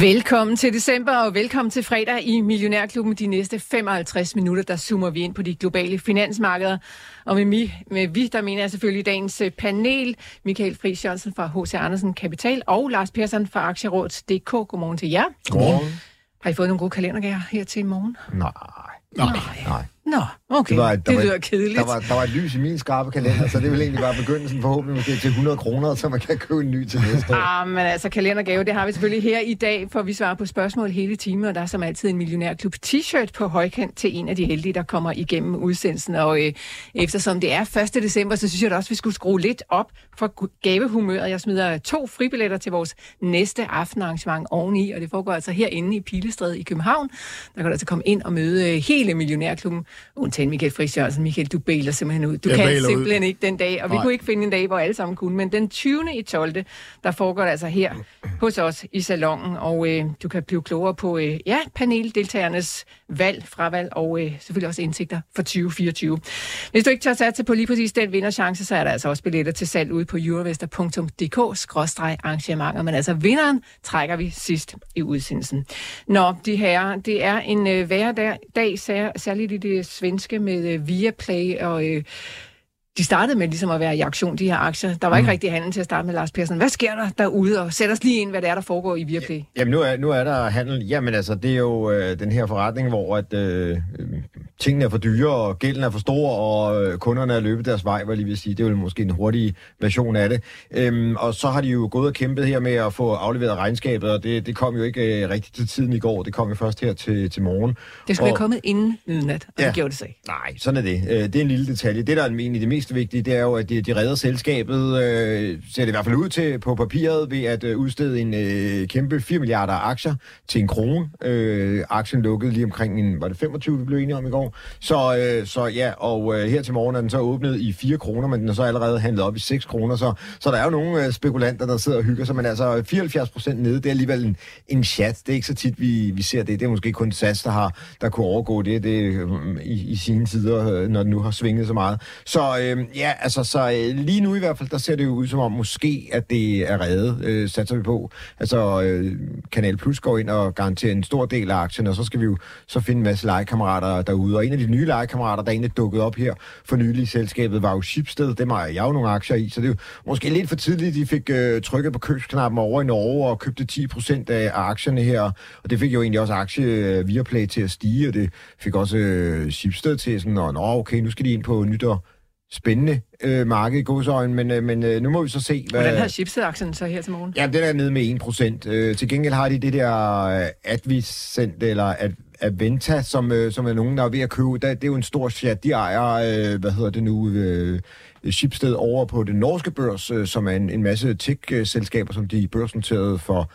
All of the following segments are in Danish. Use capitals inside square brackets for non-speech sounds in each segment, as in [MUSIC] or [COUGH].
Velkommen til december, og velkommen til fredag i Millionærklubben. De næste 55 minutter, der zoomer vi ind på de globale finansmarkeder. Og med, mi, med vi, der mener jeg selvfølgelig dagens øh, panel, Michael Friis Jørgensen fra H.C. Andersen Kapital og Lars Persson fra Aktierådet.dk. Godmorgen til jer. Godmorgen. Har I fået nogle gode kalendergager her til i morgen? Nej. Nej. Nej. Nå, okay. Det, var, det lyder kedeligt. Der var, der var et lys i min skarpe kalender, så det vil egentlig bare begyndelsen forhåbentlig måske til 100 kroner, så man kan købe en ny til næste år. Ah, men altså kalendergave, det har vi selvfølgelig her i dag, for vi svarer på spørgsmål hele timen, og der er som altid en millionærklub t-shirt på højkant til en af de heldige, der kommer igennem udsendelsen. Og øh, eftersom det er 1. december, så synes jeg da også, at vi skulle skrue lidt op for gavehumøret. Jeg smider to fribilletter til vores næste aftenarrangement oveni, og det foregår altså herinde i Pilestræde i København. Der kan du altså komme ind og møde øh, hele millionærklubben, undtagen Michael Friis Jørgensen. Michael, du bailer simpelthen ud. Du Jeg kan simpelthen ud. ikke den dag, og vi Nej. kunne ikke finde en dag, hvor alle sammen kunne. Men den 20. i 12. der foregår det altså her hos os i salongen, og øh, du kan blive klogere på øh, ja, paneldeltagernes valg, fravalg og øh, selvfølgelig også indsigter for 2024. Hvis du ikke tør satse på lige præcis den vinderchance, så er der altså også billetter til salg ude på eurovester.dk-arrangementer, men altså vinderen trækker vi sidst i udsendelsen. Nå, de her, det er en øh, hverdag, dag, sær, særligt i det svenske med øh, Viaplay og øh, de startede med ligesom at være i aktion, de her aktier. Der var ikke rigtig handel til at starte med, Lars Persson. Hvad sker der derude? Og sæt os lige ind, hvad det er, der foregår i Viaplay. Jamen, nu er, nu er der handel. Jamen, altså, det er jo øh, den her forretning, hvor at, øh, øh, tingene er for dyre, og gælden er for stor, og øh, kunderne er løbet deres vej, hvad lige vil sige. Det er jo måske en hurtig version af det. Øhm, og så har de jo gået og kæmpet her med at få afleveret regnskabet, og det, det kom jo ikke øh, rigtigt til tiden i går. Det kom jo først her til, til morgen. Det skulle Og- være kommet inden midnat, og ja. Det gjorde det ikke. Nej, sådan er det. Øh, Det er en lille detalje. Det, der er egentlig det mest vigtige, det er jo, at de, de redder selskabet, øh, ser det i hvert fald ud til på papiret, ved at øh, udstede en øh, kæmpe 4 milliarder aktier til en krone. Øh, aktien lukkede lige omkring en, var det 25, vi blev enige om i går? Så, øh, så ja, og øh, her til morgen er den så åbnet i 4 kroner, men den er så allerede handlet op i 6 kroner, så, så der er jo nogle øh, spekulanter, der sidder og hygger sig, men altså 74 procent nede, det er alligevel en, en chat. Det er ikke så tit, vi, vi ser det. Det er måske kun SAS, der har der kunne overgå det, det øh, i, i sine tider, øh, når den nu har svinget så meget. Så øh, Øhm, ja, altså så øh, lige nu i hvert fald, der ser det jo ud som om måske, at det er reddet, øh, satser vi på. Altså øh, Kanal Plus går ind og garanterer en stor del af aktien, og så skal vi jo så finde en masse legekammerater derude. Og en af de nye legekammerater, der egentlig dukkede op her for nylig i selskabet, var jo Schibsted. Dem har jeg jo nogle aktier i, så det er jo måske lidt for tidligt, de fik øh, trykket på købsknappen over i Norge og købte 10% af, aktierne her. Og det fik jo egentlig også aktie øh, Viaplay til at stige, og det fik også øh, Schibsted til sådan, at nå, okay, nu skal de ind på nyt og spændende øh, marked i godsøjen, men, øh, men øh, nu må vi så se, hvad... Hvordan har chipset-aktien så her til morgen? Ja, den er nede med 1%. Øh, til gengæld har de det der øh, Advicent, eller Ad, Aventa, som, øh, som er nogen, der er ved at købe. Der, det er jo en stor chat. De ejer, øh, hvad hedder det nu, øh, Schibsted over på den norske børs, øh, som er en, en masse tech-selskaber, som de børsnoterede for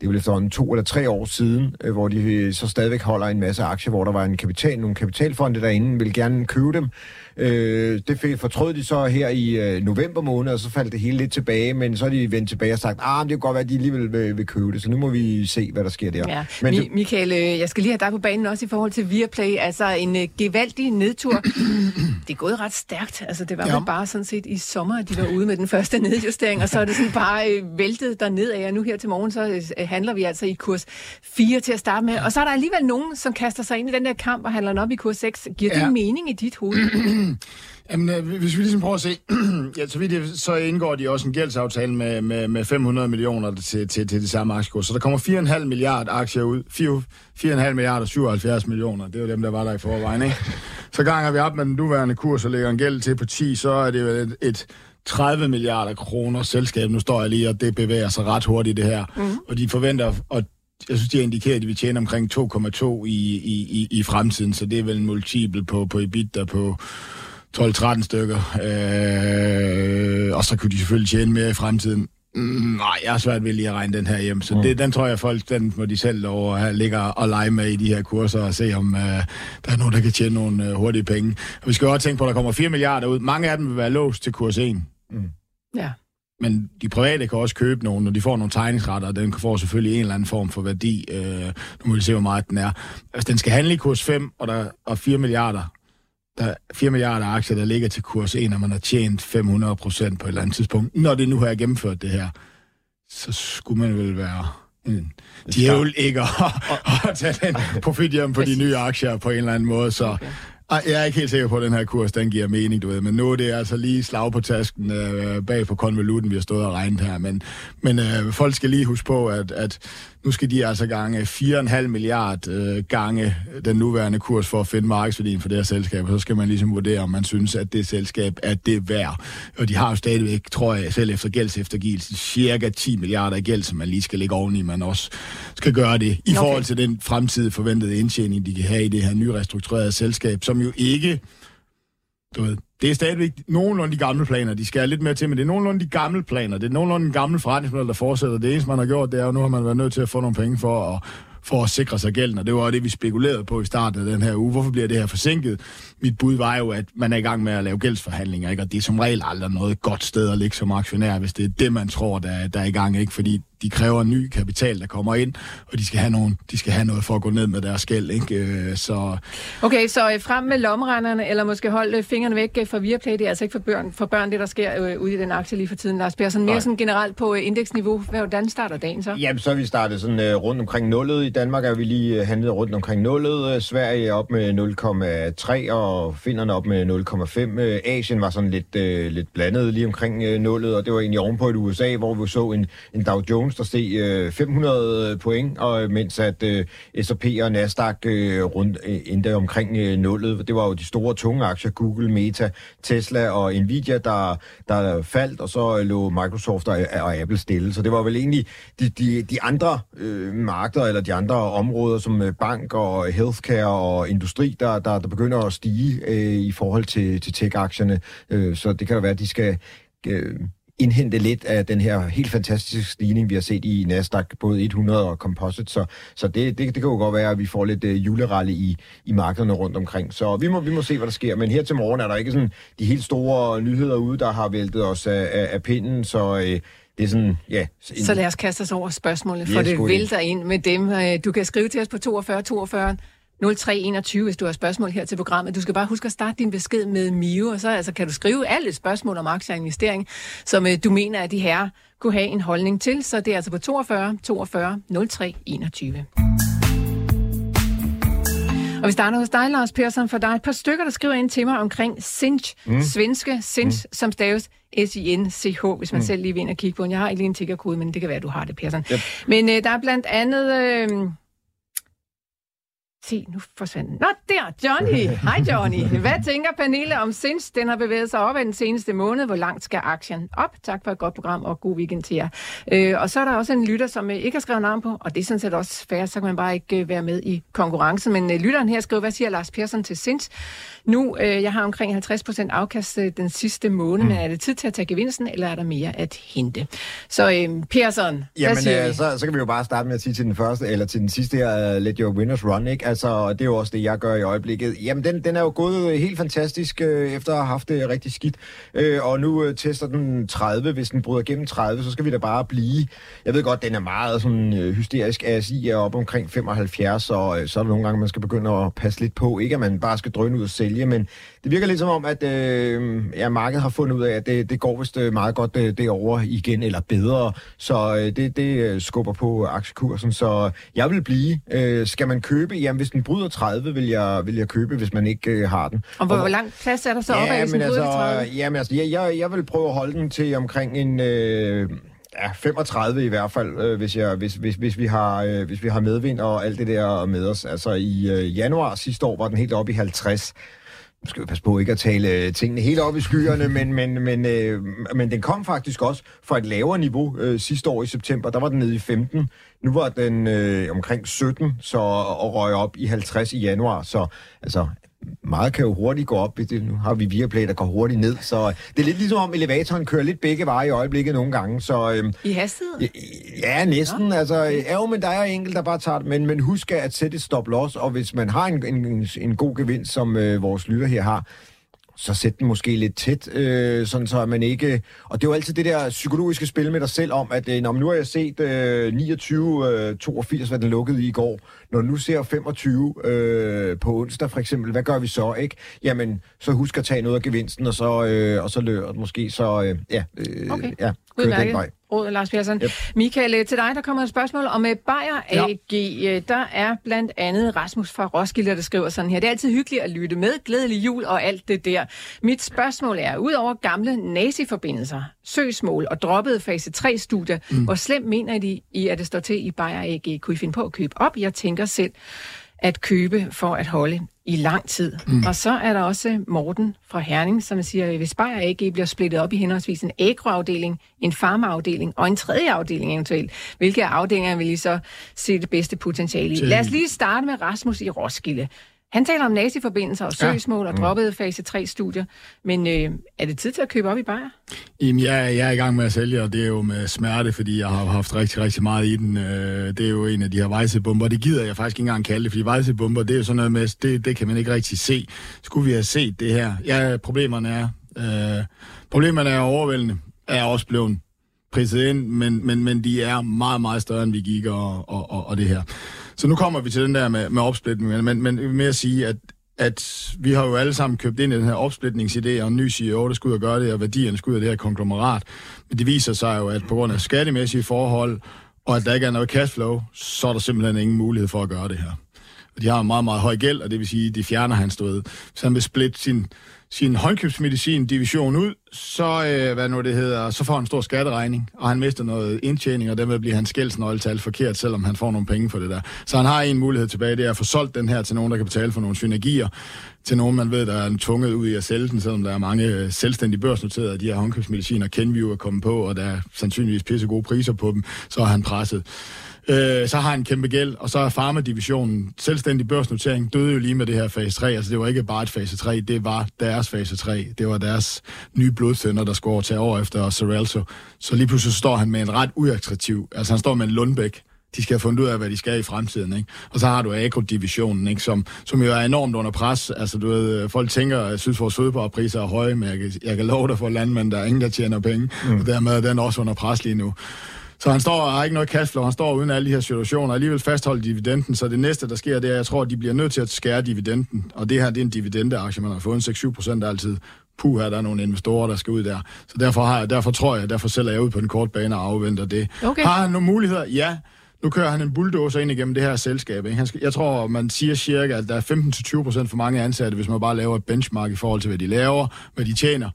det er vel efterhånden to eller tre år siden, øh, hvor de øh, så stadigvæk holder en masse aktier, hvor der var en kapital, nogle kapitalfonde derinde, ville gerne købe dem. Øh, det fik, fortrød de så her i øh, november måned, og så faldt det hele lidt tilbage, men så er de vendt tilbage og sagt, ah, men det kan godt være, at de alligevel vil, vil købe det, så nu må vi se, hvad der sker der. Ja. Men Mi- Michael, øh, jeg skal lige have dig på banen også i forhold til Viaplay. Altså en øh, gevaldig nedtur. det er gået ret stærkt. Altså det var Ja. bare sådan set i sommer, at de var ude med den første nedjustering, og så er det sådan bare øh, væltet derned af. Og nu her til morgen, så øh, handler vi altså i kurs 4 til at starte med. Og så er der alligevel nogen, som kaster sig ind i den der kamp og handler den op i kurs 6. Giver det Ja. mening i dit hoved? [CLEARS THROAT] Jamen, øh, hvis vi ligesom prøver at se, [CLEARS THROAT] ja, så, vidt jeg, så indgår de også en gældsaftale med, med, med 500 millioner til, til, til det samme aktiekurs. Så der kommer 4,5 milliarder aktier ud. 4 4,5 milliarder 77 millioner. Det er jo dem, der var der i forvejen, ikke? Så ganger vi op med den nuværende kurs og lægger en gæld til på 10, så er det jo et, et 30 milliarder kroner selskab. Nu står jeg lige, og det bevæger sig ret hurtigt, det her. Mm. Og de forventer, og jeg synes, de har indikeret, at de vil tjene omkring 2,2 i, i, i, i fremtiden, så det er vel en multiple på, på EBITDA på 12-13 stykker. Øh, og så kunne de selvfølgelig tjene mere i fremtiden. Mm, nej, jeg har svært ved lige at regne den her hjem, så mm. det, den tror jeg, folk den må de selv lov at ligge og lege med i de her kurser og se, om uh, der er nogen, der kan tjene nogle uh, hurtige penge. Og vi skal jo også tænke på, at der kommer 4 milliarder ud. Mange af dem vil være låst til kurs 1. Mm. Ja. Men de private kan også købe nogle, når de får nogle tegningsretter, og den får selvfølgelig en eller anden form for værdi. Uh, nu må vi se, hvor meget den er. Altså, den skal handle i kurs 5, og der er 4 milliarder der er 4 milliarder aktier, der ligger til kurs 1, og man har tjent 500 procent på et eller andet tidspunkt. Når det nu har gennemført det her, så skulle man vel være en djævel ikke at, at tage den profit hjem på de nye aktier på en eller anden måde. Så okay. Jeg er ikke helt sikker på, at den her kurs, den giver mening, du ved. Men nu er det altså lige slag på tasken øh, bag på konvoluten, vi har stået og regnet her. Men, men øh, folk skal lige huske på, at, at nu skal de altså gange 4,5 milliard øh, gange den nuværende kurs for at finde markedsværdien for det her selskab, og så skal man ligesom vurdere, om man synes, at det selskab er det værd. Og de har jo stadigvæk, tror jeg, selv efter gældseftergivelse, cirka 10 milliarder i gæld, som man lige skal lægge oveni, man også skal gøre det, i okay. forhold til den fremtidige forventede indtjening, de kan have i det her nyrestrukturerede selskab, som jo ikke du ved, det er stadigvæk nogenlunde de gamle planer. De skal lidt mere til, men det er nogenlunde de gamle planer. Det er nogenlunde den gamle forretningsmodel, der fortsætter. Det eneste, man har gjort, det er, at nu har man været nødt til at få nogle penge for at, for at sikre sig gælden, og det var det, vi spekulerede på i starten af den her uge. Hvorfor bliver det her forsinket? Mit bud var jo, at man er i gang med at lave gældsforhandlinger, ikke? og det er som regel aldrig noget godt sted at ligge som aktionær, hvis det er det, man tror, der, der er i gang, ikke? fordi de kræver ny kapital, der kommer ind, og de skal have, nogen, de skal have noget for at gå ned med deres gæld. Ikke? Øh, så... Okay, så øh, frem med lommerenderne, eller måske holde fingrene væk øh, fra Viaplay, det er altså ikke for børn, for børn det, der sker øh, ude i den aktie lige for tiden. Lars Persson, mere sådan generelt på øh, indeksniveau. Hvordan starter dagen så? Jamen, så vi startet sådan øh, rundt omkring nullet. I Danmark er vi lige øh, handlet rundt omkring nullet. Sverige er op med 0,3, og finderne op med 0,5. Øh, Asien var sådan lidt, øh, lidt blandet lige omkring øh, nullet, og det var egentlig ovenpå et USA, hvor vi så en, en Dow Jones, der steg øh, 500 øh, point, og øh, mens at øh, S&P og Nasdaq øh, rundt øh, endte omkring øh, nullet. Det var jo de store tunge aktier, Google, Meta, Tesla og Nvidia, der, der faldt, og så lå Microsoft og, og Apple stille. Så det var vel egentlig de, de, de andre øh, markeder, eller de andre områder, som øh, bank og healthcare og industri, der, der, der begynder at stige øh, i forhold til, til tech-aktierne. Øh, så det kan da være, at de skal øh, indhente lidt af den her helt fantastiske stigning, vi har set i Nasdaq, både 100 og Composite. Så, så det, det, det kan jo godt være, at vi får lidt uh, julerally i, i markederne rundt omkring. Så vi må, vi må se, hvad der sker. Men her til morgen er der ikke sådan de helt store nyheder ude, der har væltet os af, af, af pinden, så... Uh, det er sådan, ja. En... Så lad os kaste os over spørgsmålet, for det vælter ind med dem. Øh, du kan skrive til os på 42 42 0321, hvis du har spørgsmål her til programmet. Du skal bare huske at starte din besked med Mio, og så altså, kan du skrive alle spørgsmål om aktier og investering, som øh, du mener, at de her kunne have en holdning til. Så det er altså på 42 42 03 21. Og vi starter hos dig, Lars Persson, for der er et par stykker, der skriver ind til mig omkring Sinch, mm. svenske Sinch, mm. som staves S-I-N-C-H, hvis man mm. selv lige vil ind og kigge på den. Jeg har ikke lige en tiggerkode, men det kan være, du har det, Persson. Yep. Men øh, der er blandt andet... Øh, Se, nu forsvandt den. Nå, der, Johnny. Hej, Johnny. [LAUGHS] Hvad tænker Pernille om Sins? Den har bevæget sig op den seneste måned. Hvor langt skal aktien op? Tak for et godt program, og god weekend til jer. Øh, og så er der også en lytter, som øh, ikke har skrevet navn på, og det er sådan set også fair, så kan man bare ikke øh, være med i konkurrencen. Men øh, lytteren her skriver, hvad siger Lars Persson til Sins? Nu, øh, jeg har omkring 50% afkast øh, den sidste måned, mm. men er det tid til at tage gevinsten, eller er der mere at hente? Så øh, Persson, Jamen, siger øh, så, så kan vi jo bare starte med at sige til den første, eller til den sidste her, uh, let your winners run, ikke? Altså, det er jo også det, jeg gør i øjeblikket. Jamen, den, den er jo gået øh, helt fantastisk, øh, efter at have haft det rigtig skidt. Øh, og nu øh, tester den 30. Hvis den bryder gennem 30, så skal vi da bare blive. Jeg ved godt, den er meget sådan øh, hysterisk. ASI er op omkring 75, og øh, så er der nogle gange, man skal begynde at passe lidt på. Ikke at man bare skal drøne ud og sælge, men det virker lidt som om, at øh, ja, markedet har fundet ud af, at det, det går vist øh, meget godt øh, derovre igen, eller bedre. Så øh, det, det øh, skubber på aktiekursen. Så jeg vil blive. Øh, skal man købe? Jamen, hvis den bryder 30, vil jeg, vil jeg købe, hvis man ikke øh, har den. Og hvor, og, hvor lang plads er der så ja, hvis den altså, 30? Jamen, altså, jeg, jeg, jeg vil prøve at holde den til omkring en... Øh, ja, 35 i hvert fald, øh, hvis, jeg, hvis, hvis, hvis, vi har, øh, hvis vi har medvind og alt det der med os. Altså i øh, januar sidste år var den helt oppe i 50 nu skal vi passe på ikke at tale øh, tingene helt op i skyerne, men, men, men, øh, men den kom faktisk også fra et lavere niveau øh, sidste år i september. Der var den nede i 15. Nu var den øh, omkring 17, så og røg op i 50 i januar. Så altså, meget kan jo hurtigt gå op. Det, nu har vi Viaplay, der går hurtigt ned. Så øh, det er lidt ligesom om elevatoren kører lidt begge veje i øjeblikket nogle gange. Så, øhm, I hastighed? Ja, næsten. Ja. Altså, ja, jo, men der er enkelt, der bare tager det. Men, men husk at sætte et stop-loss, og hvis man har en, en, en god gevinst, som øh, vores lytter her har, så sæt den måske lidt tæt, øh, sådan så man ikke... Og det er jo altid det der psykologiske spil med dig selv om, at øh, når nu har jeg set øh, 29, øh, 82, hvad den lukkede i går. Når nu ser 25 øh, på onsdag for eksempel, hvad gør vi så, ikke? Jamen, så husk at tage noget af gevinsten, og så, øh, og så lører måske så... Øh, ja, øh, Okay. ja, køre den vej. Råd, Lars Persson. Yep. Michael, øh, til dig, der kommer et spørgsmål om øh, Bayer AG. Ja. Der er blandt andet Rasmus fra Roskilde, der skriver sådan her. Det er altid hyggeligt at lytte med. Glædelig jul og alt det der. Mit spørgsmål er, udover gamle nazi-forbindelser, søgsmål og droppede fase 3-studier, mm. hvor slemt mener de i, at det står til i Bayer AG? Kunne I finde på at købe op? Jeg tænker selv at købe for at holde i lang tid. Mm. Og så er der også Morten fra Herning, som siger, at hvis Bayer AG bliver splittet op i henholdsvis en agroafdeling, en farmaafdeling og en tredje afdeling eventuelt, hvilke afdelinger vil I så se det bedste potentiale i? Lad os lige starte med Rasmus i Roskilde. Han taler om nazi-forbindelser og søgsmål ja. og droppede fase 3-studier. Men øh, er det tid til at købe op i Bayer? Jamen, jeg, jeg er i gang med at sælge, og det er jo med smerte, fordi jeg har haft rigtig, rigtig meget i den. Øh, Det er jo en af de her vejsebomber. Det gider jeg faktisk ikke engang kalde det, fordi vejsebomber, det er jo sådan noget med, det, det kan man ikke rigtig se. Skulle vi have set det her? Ja, problemerne er, øh, problemerne er overvældende, er også blevet priset ind, men, men, men de er meget, meget større, end vi gik og, og, og, og det her. Så nu kommer vi til den der med, med opsplitning, men, men med at sige, at at vi har jo alle sammen købt ind i den her opsplitningsidé, og en ny CEO, der skal ud og gøre det, og værdierne skal ud af det her konglomerat. Men det viser sig jo, at på grund af skattemæssige forhold, og at der ikke er noget cashflow, så er der simpelthen ingen mulighed for at gøre det her. Og de har en meget, meget høj gæld, og det vil sige, at de fjerner hans stået. Så han vil splitte sin, sin håndkøbsmedicin-division ud, så, øh, hvad nu det hedder, så får han en stor skatteregning, og han mister noget indtjening, og dermed bliver hans gældsnøgletal forkert, selvom han får nogle penge for det der. Så han har en mulighed tilbage, det er at få solgt den her til nogen, der kan betale for nogle synergier, til nogen, man ved, der er en tvunget ud i at sælge den, selvom der er mange øh, selvstændige børsnoterede af de her håndkøbsmediciner, Kenview er kommet på, og der er sandsynligvis pisse gode priser på dem, så er han presset. Øh, så har han en kæmpe gæld, og så er farmadivisionen, selvstændig børsnotering, døde jo lige med det her fase 3. Altså det var ikke bare et fase 3, det var deres fase 3. Det var deres nye blodtønder, der skulle over over efter Sorrelso. Så lige pludselig står han med en ret uattraktiv, altså han står med en Lundbæk, de skal have fundet ud af, hvad de skal i fremtiden. Ikke? Og så har du agrodivisionen, ikke? Som, som jo er enormt under pres. Altså, du ved, folk tænker, at jeg synes, vores fødevarepriser er høje, men jeg kan, jeg kan love dig for landmænd, der er ingen, der tjener penge. Mm. Og dermed er den også under pres lige nu. Så han står og har ikke noget cashflow, han står uden alle de her situationer, og alligevel fastholder dividenden, så det næste, der sker, det er, at jeg tror, at de bliver nødt til at skære dividenden, og det her, det er en dividendeaktie, man har fået en 6-7 procent altid. Puh, her der er nogle investorer, der skal ud der. Så derfor, har jeg, derfor tror jeg, derfor sælger jeg ud på den korte bane og afventer det. Okay. Har han nogle muligheder? Ja. Nu kører han en bulldozer ind igennem det her selskab. Ikke? Han skal, jeg tror, man siger cirka, at der er 15-20% for mange ansatte, hvis man bare laver et benchmark i forhold til, hvad de laver, hvad de tjener.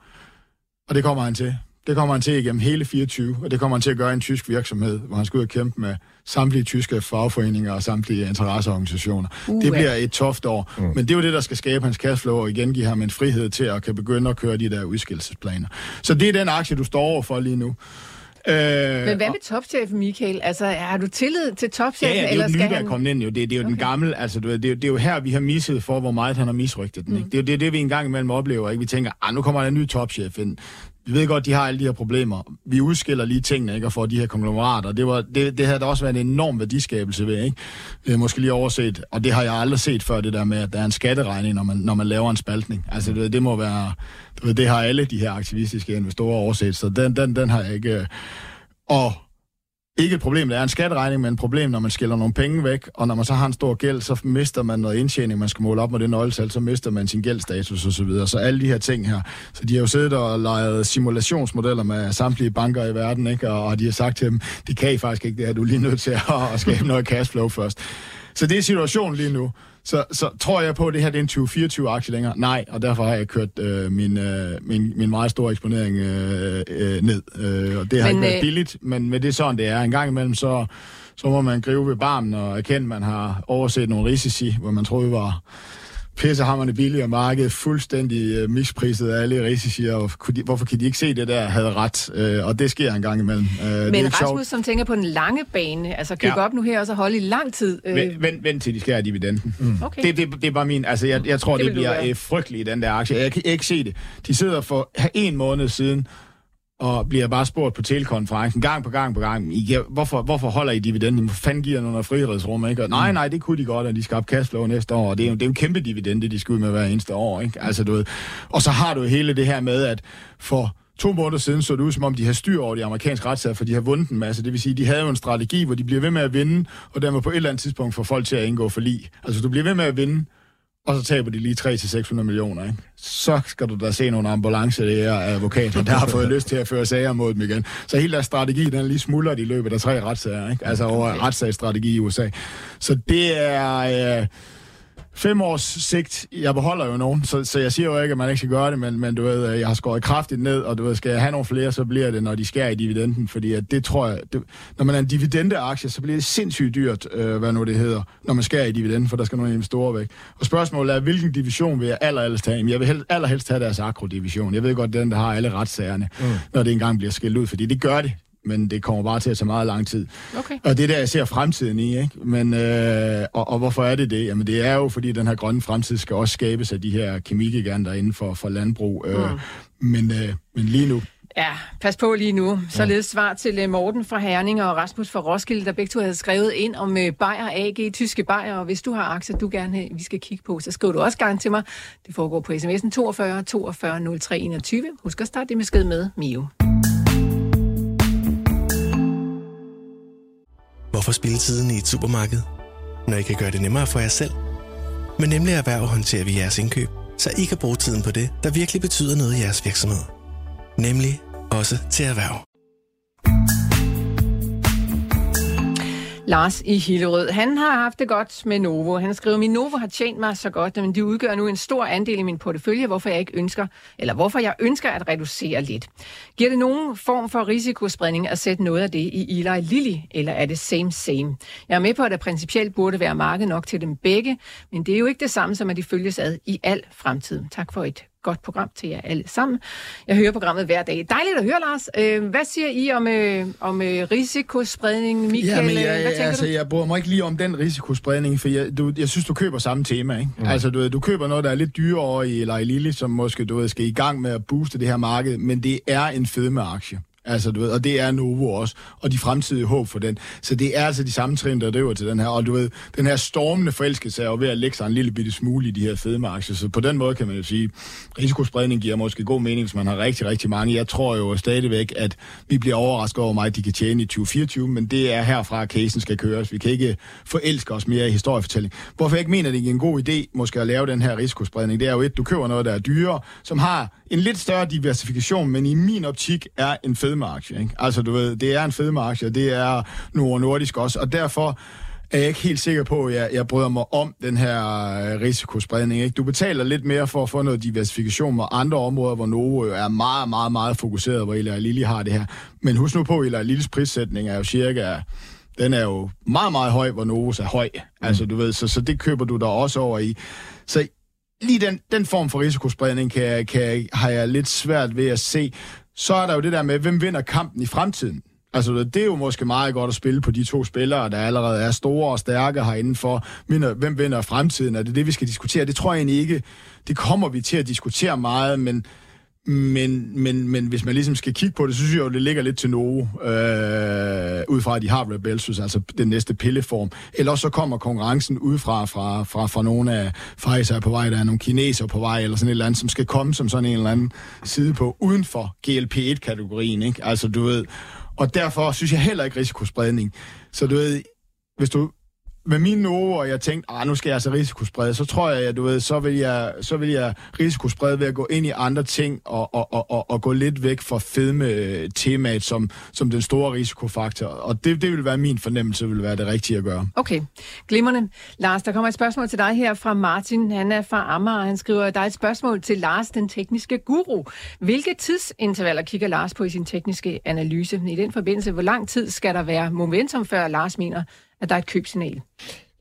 Og det kommer han til. Det kommer han til igennem hele 24, og det kommer han til at gøre i en tysk virksomhed, hvor han skal ud og kæmpe med samtlige tyske fagforeninger og samtlige interesseorganisationer. Uh, det bliver et toft år, mm. men det er jo det, der skal skabe hans cashflow og igen give ham en frihed til at kan begynde at køre de der udskillelsesplaner. Så det er den aktie, du står over for lige nu. Øh, Men hvad med topchef, Michael? Altså, har du tillid til topchefen? Ja, ja, det er jo den nye, der han... er kommet ind. Jo. Det, det er jo okay. den gamle, altså du ved, det, er, jo- det er jo her, vi har misset for, hvor meget han har misrygtet den. Ikke? Det er jo det, det, vi engang imellem oplever. Ikke? Vi tænker, ah, nu kommer der en ny topchef ind. Vi ved godt, de har alle de her problemer. Vi udskiller lige tingene, ikke, og får de her konglomerater. Det, var, det, det havde da også været en enorm værdiskabelse ved, ikke? Det er måske lige overset, og det har jeg aldrig set før, det der med, at der er en skatteregning, når man, når man laver en spaltning. Altså, det, det må være... Du det har alle de her aktivistiske investorer overset, så den, den, den har jeg ikke... Og ikke et problem, der er en skatteregning, men et problem, når man skiller nogle penge væk, og når man så har en stor gæld, så mister man noget indtjening, man skal måle op med det nøgletal, så mister man sin gældstatus og så videre. Så alle de her ting her. Så de har jo siddet og leget simulationsmodeller med samtlige banker i verden, ikke? Og, og de har sagt til dem, det kan I faktisk ikke, det her, du er lige nødt til at, at skabe noget cashflow først. Så det er situationen lige nu. Så, så tror jeg på, at det her det er en 2024-aktie længere? Nej, og derfor har jeg kørt øh, min, øh, min, min meget store eksponering øh, øh, ned. Øh, og det har Men, ikke været øh, billigt, men, men det er sådan, det er. En gang imellem, så, så må man gribe ved barmen og erkende, at man har overset nogle risici, hvor man troede var pissehammerende billige marked, fuldstændig øh, mispriset af alle risici, og kunne de, hvorfor kan de ikke se det der, havde ret, øh, og det sker en gang imellem. Øh, Men det er Rasmus, sjovt. som tænker på den lange bane, altså køb Ja. op nu her og så holde i lang tid. Øh, Vent, vent, vent til de skærer dividenden. Mm. okay. Det, det, det er bare min, altså jeg, jeg tror, Det det, bliver øh, frygteligt den der aktie. Jeg kan ikke se det. De sidder for en måned siden, og bliver bare spurgt på telekonferencen, gang på gang på gang, I, giver- hvorfor, hvorfor holder I dividenden? Hvor fanden giver nogle frihedsrum, ikke? Og, nej, nej, det kunne de godt, og de skal op cashflow næste år, og det er, jo, det er jo en kæmpe dividende, de skal ud med hver eneste år, ikke? Altså, du ved. Og så har du hele det her med, at for to måneder siden så det ud, som om de har styr over de amerikanske retssager, for de har vundet en masse. Det vil sige, de havde jo en strategi, hvor de bliver ved med at vinde, og dermed på et eller andet tidspunkt får folk til at indgå for lige. Altså, du bliver ved med at vinde, og så taber de lige 300-600 millioner, ikke? Så skal du da se nogle ambulancelæger og advokater, der har fået lyst til at føre sager mod dem igen. Så hele deres strategi, den er lige smuldret i løbet af tre retssager, ikke? Altså over retssagsstrategi i USA. Så det er... Øh, fem års sigt, jeg beholder jo nogen, så, så jeg siger jo ikke, at man ikke skal gøre det, men, men du ved, jeg har skåret kraftigt ned, og du ved, skal jeg have nogle flere, så bliver det, når de skærer i dividenden, fordi at det tror jeg, det, når man er en dividendeaktie, så bliver det sindssygt dyrt, øh, hvad nu det hedder, når man skærer i dividenden, for der skal nogle investorer væk. Og spørgsmålet er, hvilken division vil jeg allerhelst have? Jamen, jeg vil hel, allerhelst have deres akrodivision. Jeg ved godt, den, der har alle retssagerne, mm. når det engang bliver skilt ud, fordi det gør det, men det kommer bare til at tage meget lang tid. Okay. Og det er der, jeg ser fremtiden i, ikke? Men, øh, og, og hvorfor er det det? Jamen, det er jo, fordi den her grønne fremtid skal også skabes af de her kemigiganter inden for, for landbrug. Øh, Mm. men, øh, men lige nu, Ja, pas på lige nu. Således svar til øh, Morten fra Herning og Rasmus fra Roskilde, der begge to havde skrevet ind om øh, Bayer AG, tyske Bayer, og hvis du har aktier, du gerne øh, vi skal kigge på, så skriv du også gerne til mig. Det foregår på sms'en 42 42 03 21. Husk at starte det med sked med Mio. Hvorfor spille tiden i et supermarked, når I kan gøre det nemmere for jer selv? Men nemlig erhverv håndterer vi jeres indkøb, så I kan bruge tiden på det, der virkelig betyder noget i jeres virksomhed. Nemlig også til erhverv. Lars i Hillerød, han har haft det godt med Novo. Han skriver, min Novo har tjent mig så godt, men de udgør nu en stor andel i min portefølje, hvorfor jeg ikke ønsker, eller hvorfor jeg ønsker at reducere lidt. Giver det nogen form for risikospredning at sætte noget af det i Eli Lilly, eller er det same same? Jeg er med på, at der principielt burde være marked nok til dem begge, men det er jo ikke det samme som, at de følges ad i al fremtid. Tak for et godt program til jer alle sammen. Jeg hører programmet hver dag. Dejligt at høre, Lars. Øh, hvad siger I om, øh, om øh, risikospredning, Michael? Ja, men Øh, jeg, hvad tænker altså, du? jeg bryder mig ikke lige om den risikospredning, for jeg, du, jeg synes, du køber samme tema. Ikke? Mm. Altså, du, ved, du køber noget, der er lidt dyrere i Eli Lilly, som måske du ved, skal i gang med at booste det her marked, men det er en fedmeaktie. Altså, du ved, og det er Novo også, og de fremtidige håb for den. Så det er altså de samme trin, der driver til den her. Og du ved, den her stormende forelskelse er jo ved at lægge sig en lille bitte smule i de her fedmeaktier. Så på den måde kan man jo sige, risikospredning giver måske god mening, hvis man har rigtig, rigtig mange. Jeg tror jo stadigvæk, at vi bliver overrasket over, hvor meget de kan tjene i 2024, men det er herfra, at casen skal køres. Vi kan ikke forelske os mere i historiefortælling. Hvorfor jeg ikke mener, at det er en god idé måske at lave den her risikospredning, det er jo et, du køber noget, der er dyrere, som har en lidt større diversifikation, men i min optik er en fedmeaktie. Ikke? Altså, du ved, det er en fedmeaktie, og det er Novo Nordisk også, og derfor er jeg ikke helt sikker på, at jeg, jeg bryder mig om den her øh, risikospredning. Ikke? Du betaler lidt mere for at få noget diversifikation med andre områder, hvor Novo er meget, meget, meget fokuseret, hvor Eli Lilly har det her. Men husk nu på, at Eli Lillys prissætning er jo cirka den er jo meget, meget høj, hvor Novos er høj. Altså, du ved, så, så det køber du der også over i. Så lige den, den form for risikospredning kan, kan, har jeg lidt svært ved at se. Så er der jo det der med, hvem vinder kampen i fremtiden? Altså, det er jo måske meget godt at spille på de to spillere, der allerede er store og stærke herinde for, øh, hvem vinder fremtiden? Er det det, vi skal diskutere? Det tror jeg egentlig ikke. Det kommer vi til at diskutere meget, men, men, men, men hvis man ligesom skal kigge på det, så synes jeg jo, det ligger lidt til Novo, øh, ud fra at de har Rebelsus, altså den næste pilleform. Eller så kommer konkurrencen udefra fra, fra, fra nogle af Pfizer er på vej, der er nogle kineser på vej, eller sådan et eller andet, som skal komme som sådan en eller anden side på, uden for GLP-1-kategorien, ikke? Altså, du ved, og derfor synes jeg heller ikke risikospredning. Så du ved, hvis du med mine ord, og jeg tænkte, ah, nu skal jeg altså risikosprede, så tror jeg, at du ved, så vil jeg, så vil jeg risikosprede ved at gå ind i andre ting og, og, og, og, og gå lidt væk fra fedme øh, temaet som, som den store risikofaktor. Og det, det vil være min fornemmelse, vil være det rigtige at gøre. Okay, glimrende. Lars, der kommer et spørgsmål til dig her fra Martin. Han er fra Amager. Han skriver, der er et spørgsmål til Lars, den tekniske guru. Hvilke tidsintervaller kigger Lars på i sin tekniske analyse? I den forbindelse, hvor lang tid skal der være momentum, før Lars mener, at der er et købsignal?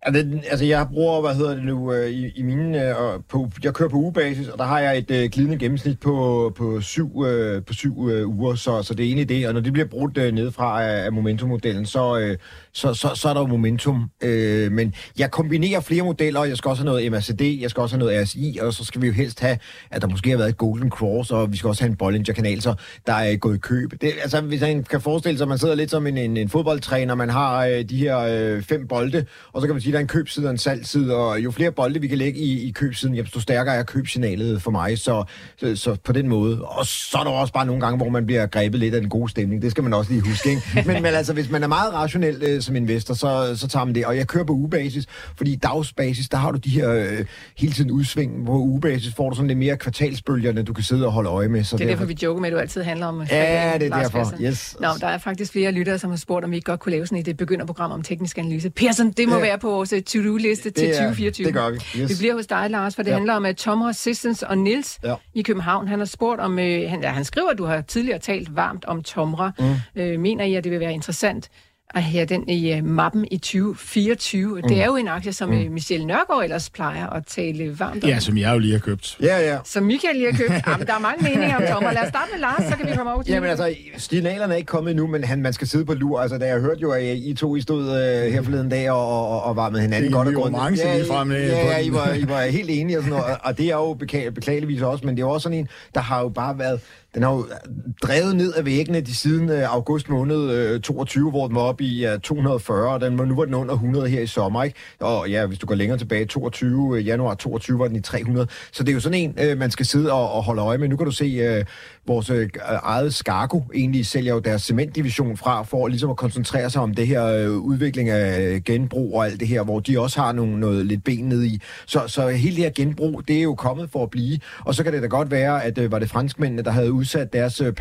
Altså, altså, jeg bruger, hvad hedder det nu, øh, i, i mine, øh, og på, jeg kører på ugebasis, og der har jeg et øh, glidende gennemsnit på, på syv, øh, på syv øh, uger, så, så det er egentlig det, og når det bliver brudt øh, nedefra af, af momentummodellen, så, øh, så, så, så er der jo momentum. Øh, men jeg kombinerer flere modeller, jeg skal også have noget MACD, jeg skal også have noget RSI, og så skal vi jo helst have, at der måske har været et Golden Cross, og vi skal også have en Bollinger-kanal, så der er gået i køb. Det, altså, hvis man kan forestille sig, at man sidder lidt som en, en, en fodboldtræner, man har øh, de her øh, fem bolde, og så kan man sige, at der er en købside og en salgside, og jo flere bolde vi kan lægge i, i købsiden, jo stærkere er købsignalet for mig, så, så, så på den måde. Og så er der også bare nogle gange, hvor man bliver grebet lidt af den gode stemning, det skal man også lige huske, ikke? [LAUGHS] Men, men altså, hvis man er meget rationel øh, som investor, så, så tager man det. Og jeg kører på ugebasis, fordi i dagsbasis, der har du de her øh, hele tiden udsving. På ugebasis får du sådan lidt mere kvartalsbølgerne, du kan sidde og holde øje med. Så det er derfor, vi joker med, at du altid handler om Ja, det er derfor. Yes. Nå, der er faktisk flere lyttere, som har spurgt, om vi ikke godt kunne lave sådan et begynderprogram om teknisk analyse. Persson, det må ja. være på vores to-do-liste til 2024. Det gør vi. Yes. Vi bliver hos dig, Lars, for det ja. handler om uh, Thomas Sissens og Nils ja. i København. Han har spurgt om, uh, han, ja, han skriver, at du har tidligere talt varmt om Tomra. Mm. Uh, mener I, at det vil være interessant at have den i uh, mappen i 2024. Mm. Det er jo en aktie, som mm. Michelle Nørgaard ellers plejer at tale varmt om. Ja, som jeg jo lige har købt. Ja, ja. Som Michael lige har købt. [LAUGHS] Jamen, der er mange meninger om Tomra. Lad os starte med Lars, så kan vi komme over til Jamen altså, signalerne er ikke kommet endnu, men han, man skal sidde på lur. Altså, da jeg hørte jo, at I to I stod uh, her forleden dag og, og, og var med hinanden det, godt og grundigt. Ja, lige frem, ja, ja, I var, I var [LAUGHS] helt enige og sådan noget, og det er jo beklageligvis også, men det er også sådan en, der har jo bare været den har jo øh, drevet ned af væggene de siden øh, august måned øh, 22, hvor den var oppe i 240, og den, nu var den under 100 her i sommer, ikke? Og ja, hvis du går længere tilbage, 22, januar 22 var den i 300. Så det er jo sådan en, man skal sidde og, og holde øje med. Nu kan du se, vores uh, eget Skargo egentlig sælger jo deres cementdivision fra, for ligesom at koncentrere sig om det her øh, udvikling af øh, genbrug og alt det her, hvor de også har nogle, noget lidt ben ned i. Så, så hele det her genbrug, det er jo kommet for at blive. Og så kan det da godt være, at var det franskmændene, der havde udsat deres øh,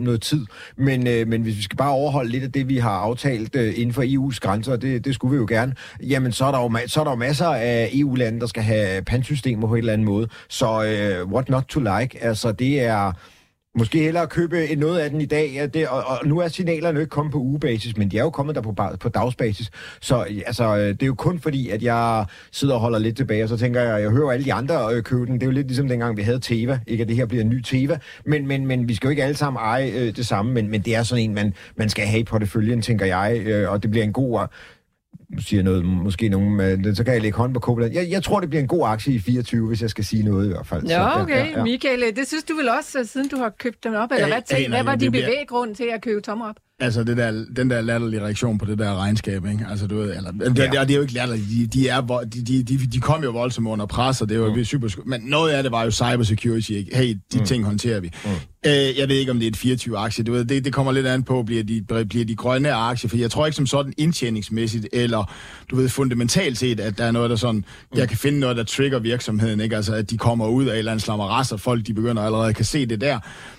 noget tid. Men, øh, men hvis vi skal bare overholde lidt af det, vi har aftalt øh, inden for EU's grænser, det, det skulle vi jo gerne, jamen så er der jo, så er der jo masser af EU-lande, der skal have pansystemer på en eller anden måde. Så øh, what not to like? Altså det er... Måske hellere købe noget af den i dag, ja, det, og, og nu er signalerne ikke kommet på ugebasis, men de er jo kommet der på, på dagsbasis. Så altså, øh, det er jo kun fordi, at jeg sidder og holder lidt tilbage, og så tænker jeg, jeg hører alle de andre øh, købe den. Det er jo lidt ligesom dengang, vi havde Teva. Ikke at det her bliver en ny Teva, men, men, men vi skal jo ikke alle sammen eje øh, det samme, men, men det er sådan en, man, man skal have i porteføljen, tænker jeg, øh, og det bliver en god siger noget, måske nogen, men så kan jeg lægge hånd på Copeland. Jeg, jeg tror, det bliver en god aktie i 24, hvis jeg skal sige noget i hvert fald. Ja, okay. Ja, ja. Michael, det synes du vel også, siden du har købt dem op? Eller hvad, tænk, hvad var din bevæggrund til at købe tom op? Altså det der, den der latterlige reaktion på det der regnskab, ikke? Altså du ved, eller, det, ja. det, det er jo ikke latterligt, de, de, er, de, de, de, de kom jo voldsomt under pres, og det var mm. super Men noget af det var jo cybersecurity, ikke? Hey, de mm. ting håndterer vi. Mm. Øh, jeg ved ikke, om det er et 24-aktie, du ved, det, det kommer lidt an på, bliver de, bliver de grønne aktier, for jeg tror ikke som sådan indtjeningsmæssigt, eller du ved, fundamentalt set, at der er noget, der sådan, mm. jeg kan finde noget, der trigger virksomheden, ikke? Altså, at de kommer ud af et eller andet slammeras, og folk, de begynder allerede at kan se det der.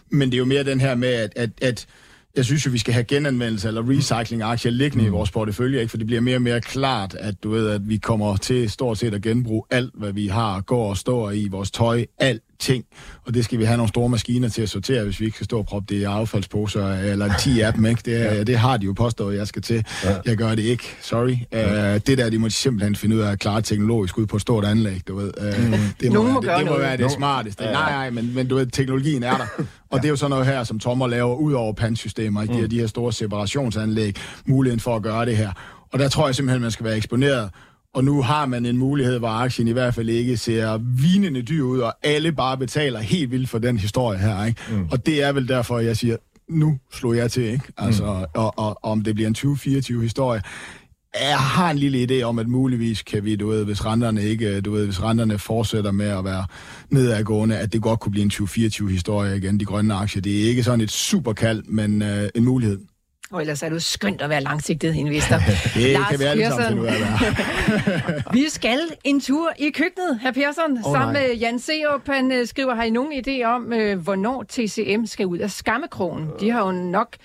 Men det er jo mere den her med, at, at, at jeg synes jo, vi skal have genanvendelse eller recycling-aktier liggende mm. i vores portefølje, ikke? for det bliver mere og mere klart, at du ved, at vi kommer til stort set at genbruge alt, hvad vi har, går og står i, vores tøj, alt ting, og det skal vi have nogle store maskiner til at sortere, hvis vi ikke skal stå og proppe det i affaldsposer, eller 10 af dem, ikke? Det, er, ja. det har de jo påstået, jeg skal til. Ja. Jeg gør det ikke, sorry. Ja. Uh, det der, de må simpelthen finde ud af at klare teknologisk ud på et stort anlæg, du ved. Uh, det, må, må det, det må være det smarteste. Ja. Nej, nej, men, men du ved, teknologien er der. [LAUGHS] Og ja. det er jo sådan noget her, som Tommer laver ud over pandsystemer, ikke? De, mm. de her store separationsanlæg, muligheden for at gøre det her. Og der tror jeg simpelthen, man skal være eksponeret og nu har man en mulighed, hvor aktien i hvert fald ikke ser vinende dyr ud, og alle bare betaler helt vildt for den historie her. Ikke? Mm. Og det er vel derfor, jeg siger, nu slår jeg til. Ikke? Altså, mm. og, og, og om det bliver en 2024-historie, jeg har en lille idé om, at muligvis kan vi, du ved, hvis renterne ikke, du ved, hvis renterne fortsætter med at være nedadgående, at det godt kunne blive en 2024-historie igen, de grønne aktier. Det er ikke sådan et superkald, men øh, en mulighed. Og ellers er du skønt at være langsigtet investor. [LAUGHS] det Lars kan vi alle sammen finde ud af. [LAUGHS] vi skal en tur i køkkenet, herr Persson, oh, sammen nej. med Jan Seup. Han øh, skriver, har I nogen idé om, øh, hvornår TCM skal ud af skammekrogen? De har jo nok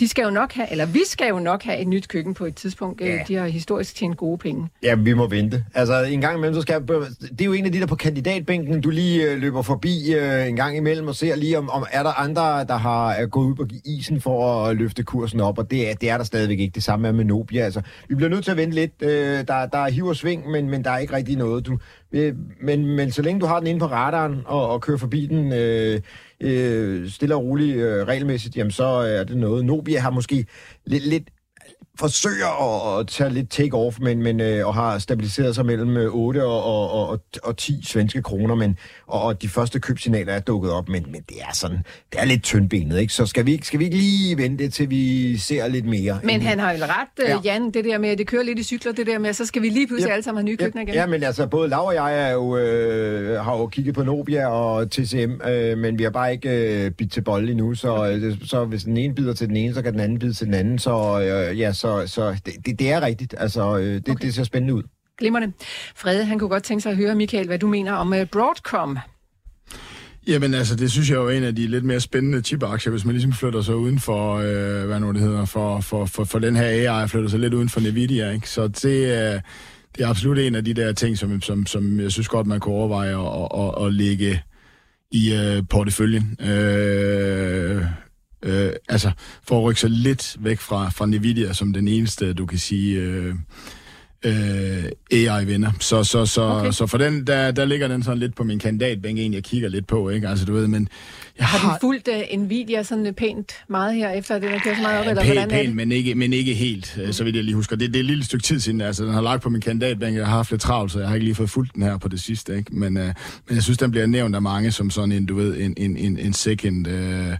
de skal jo nok have, eller vi skal jo nok have et nyt køkken på et tidspunkt. Ja. De har historisk tjent gode penge. Ja, vi må vente. Altså, en gang imellem, så skal jeg, Det er jo en af de der på kandidatbænken, du lige øh, løber forbi øh, en gang imellem og ser lige, om, om er der andre, der har er gået ud på isen for at løfte kursen op, og det er, det er der stadigvæk ikke. Det samme er med Nobia. Altså, vi bliver nødt til at vente lidt. Øh, der, der er hiv og sving, men, men der er ikke rigtig noget. Du, øh, men, men så længe du har den inde på radaren og, og kører forbi den... Øh, øh, stille og roligt øh, regelmæssigt, jamen så er det noget. Nobia har måske lidt, lidt forsøger at, at tage lidt take-off, men, men, øh, og har stabiliseret sig mellem 8 øh, og, og, og, og 10 svenske kroner, men, og, og de første købsignaler er dukket op, men, men det er sådan, det er lidt tyndbenet, ikke? Så skal vi, skal vi ikke lige vente, til vi ser lidt mere? Men han har jo ret, øh, ja. Jan, det der med, at det kører lidt i cykler, det der med, så skal vi lige pludselig ja, alle sammen have nye køkkener igen. Ja, men altså, både Laura og jeg er jo, øh, har jo kigget på Nobia og TCM, øh, men vi har bare ikke øh, bidt til bold endnu, så, øh, så hvis den ene bider til den ene, så kan den anden bide til den anden, så øh, ja, så så, så det, det er rigtigt. Altså, øh, det, okay. det ser spændende ud. Glimrende. Frede, han kunne godt tænke sig at høre, Michael, hvad du mener om uh, Broadcom. Jamen altså, det synes jeg jo er en af de lidt mere spændende chip-aktier, hvis man ligesom flytter sig uden for, øh, hvad nu det hedder, for, for, for, for den her AI, flytter sig lidt uden for Nvidia, ikke? Så det, øh, det er absolut en af de der ting, som, som, som jeg synes godt, man kunne overveje at, at, at, at lægge i øh, porteføljen. Øh, Øh, altså, for at rykke sig lidt væk fra, fra Nvidia som den eneste, du kan sige, øh, øh, AI-vinder. Så, så, så, okay. så for den, der, der ligger den sådan lidt på min kandidatbænk, en jeg kigger lidt på, ikke? Altså, du ved, men... Jeg har, har du fulgt uh, Nvidia sådan pænt meget her, efter det, der kører så meget op, ja, eller pænt, hvordan pænt, men ikke, men ikke helt, mm. så vidt jeg lige husker. Det, det er et lille stykke tid siden, altså, den har lagt på min kandidatbænk, jeg har haft lidt travlt, så jeg har ikke lige fået fulgt den her på det sidste, ikke? Men, uh, men jeg synes, den bliver nævnt af mange som sådan en, du ved, en, en, en, en second uh,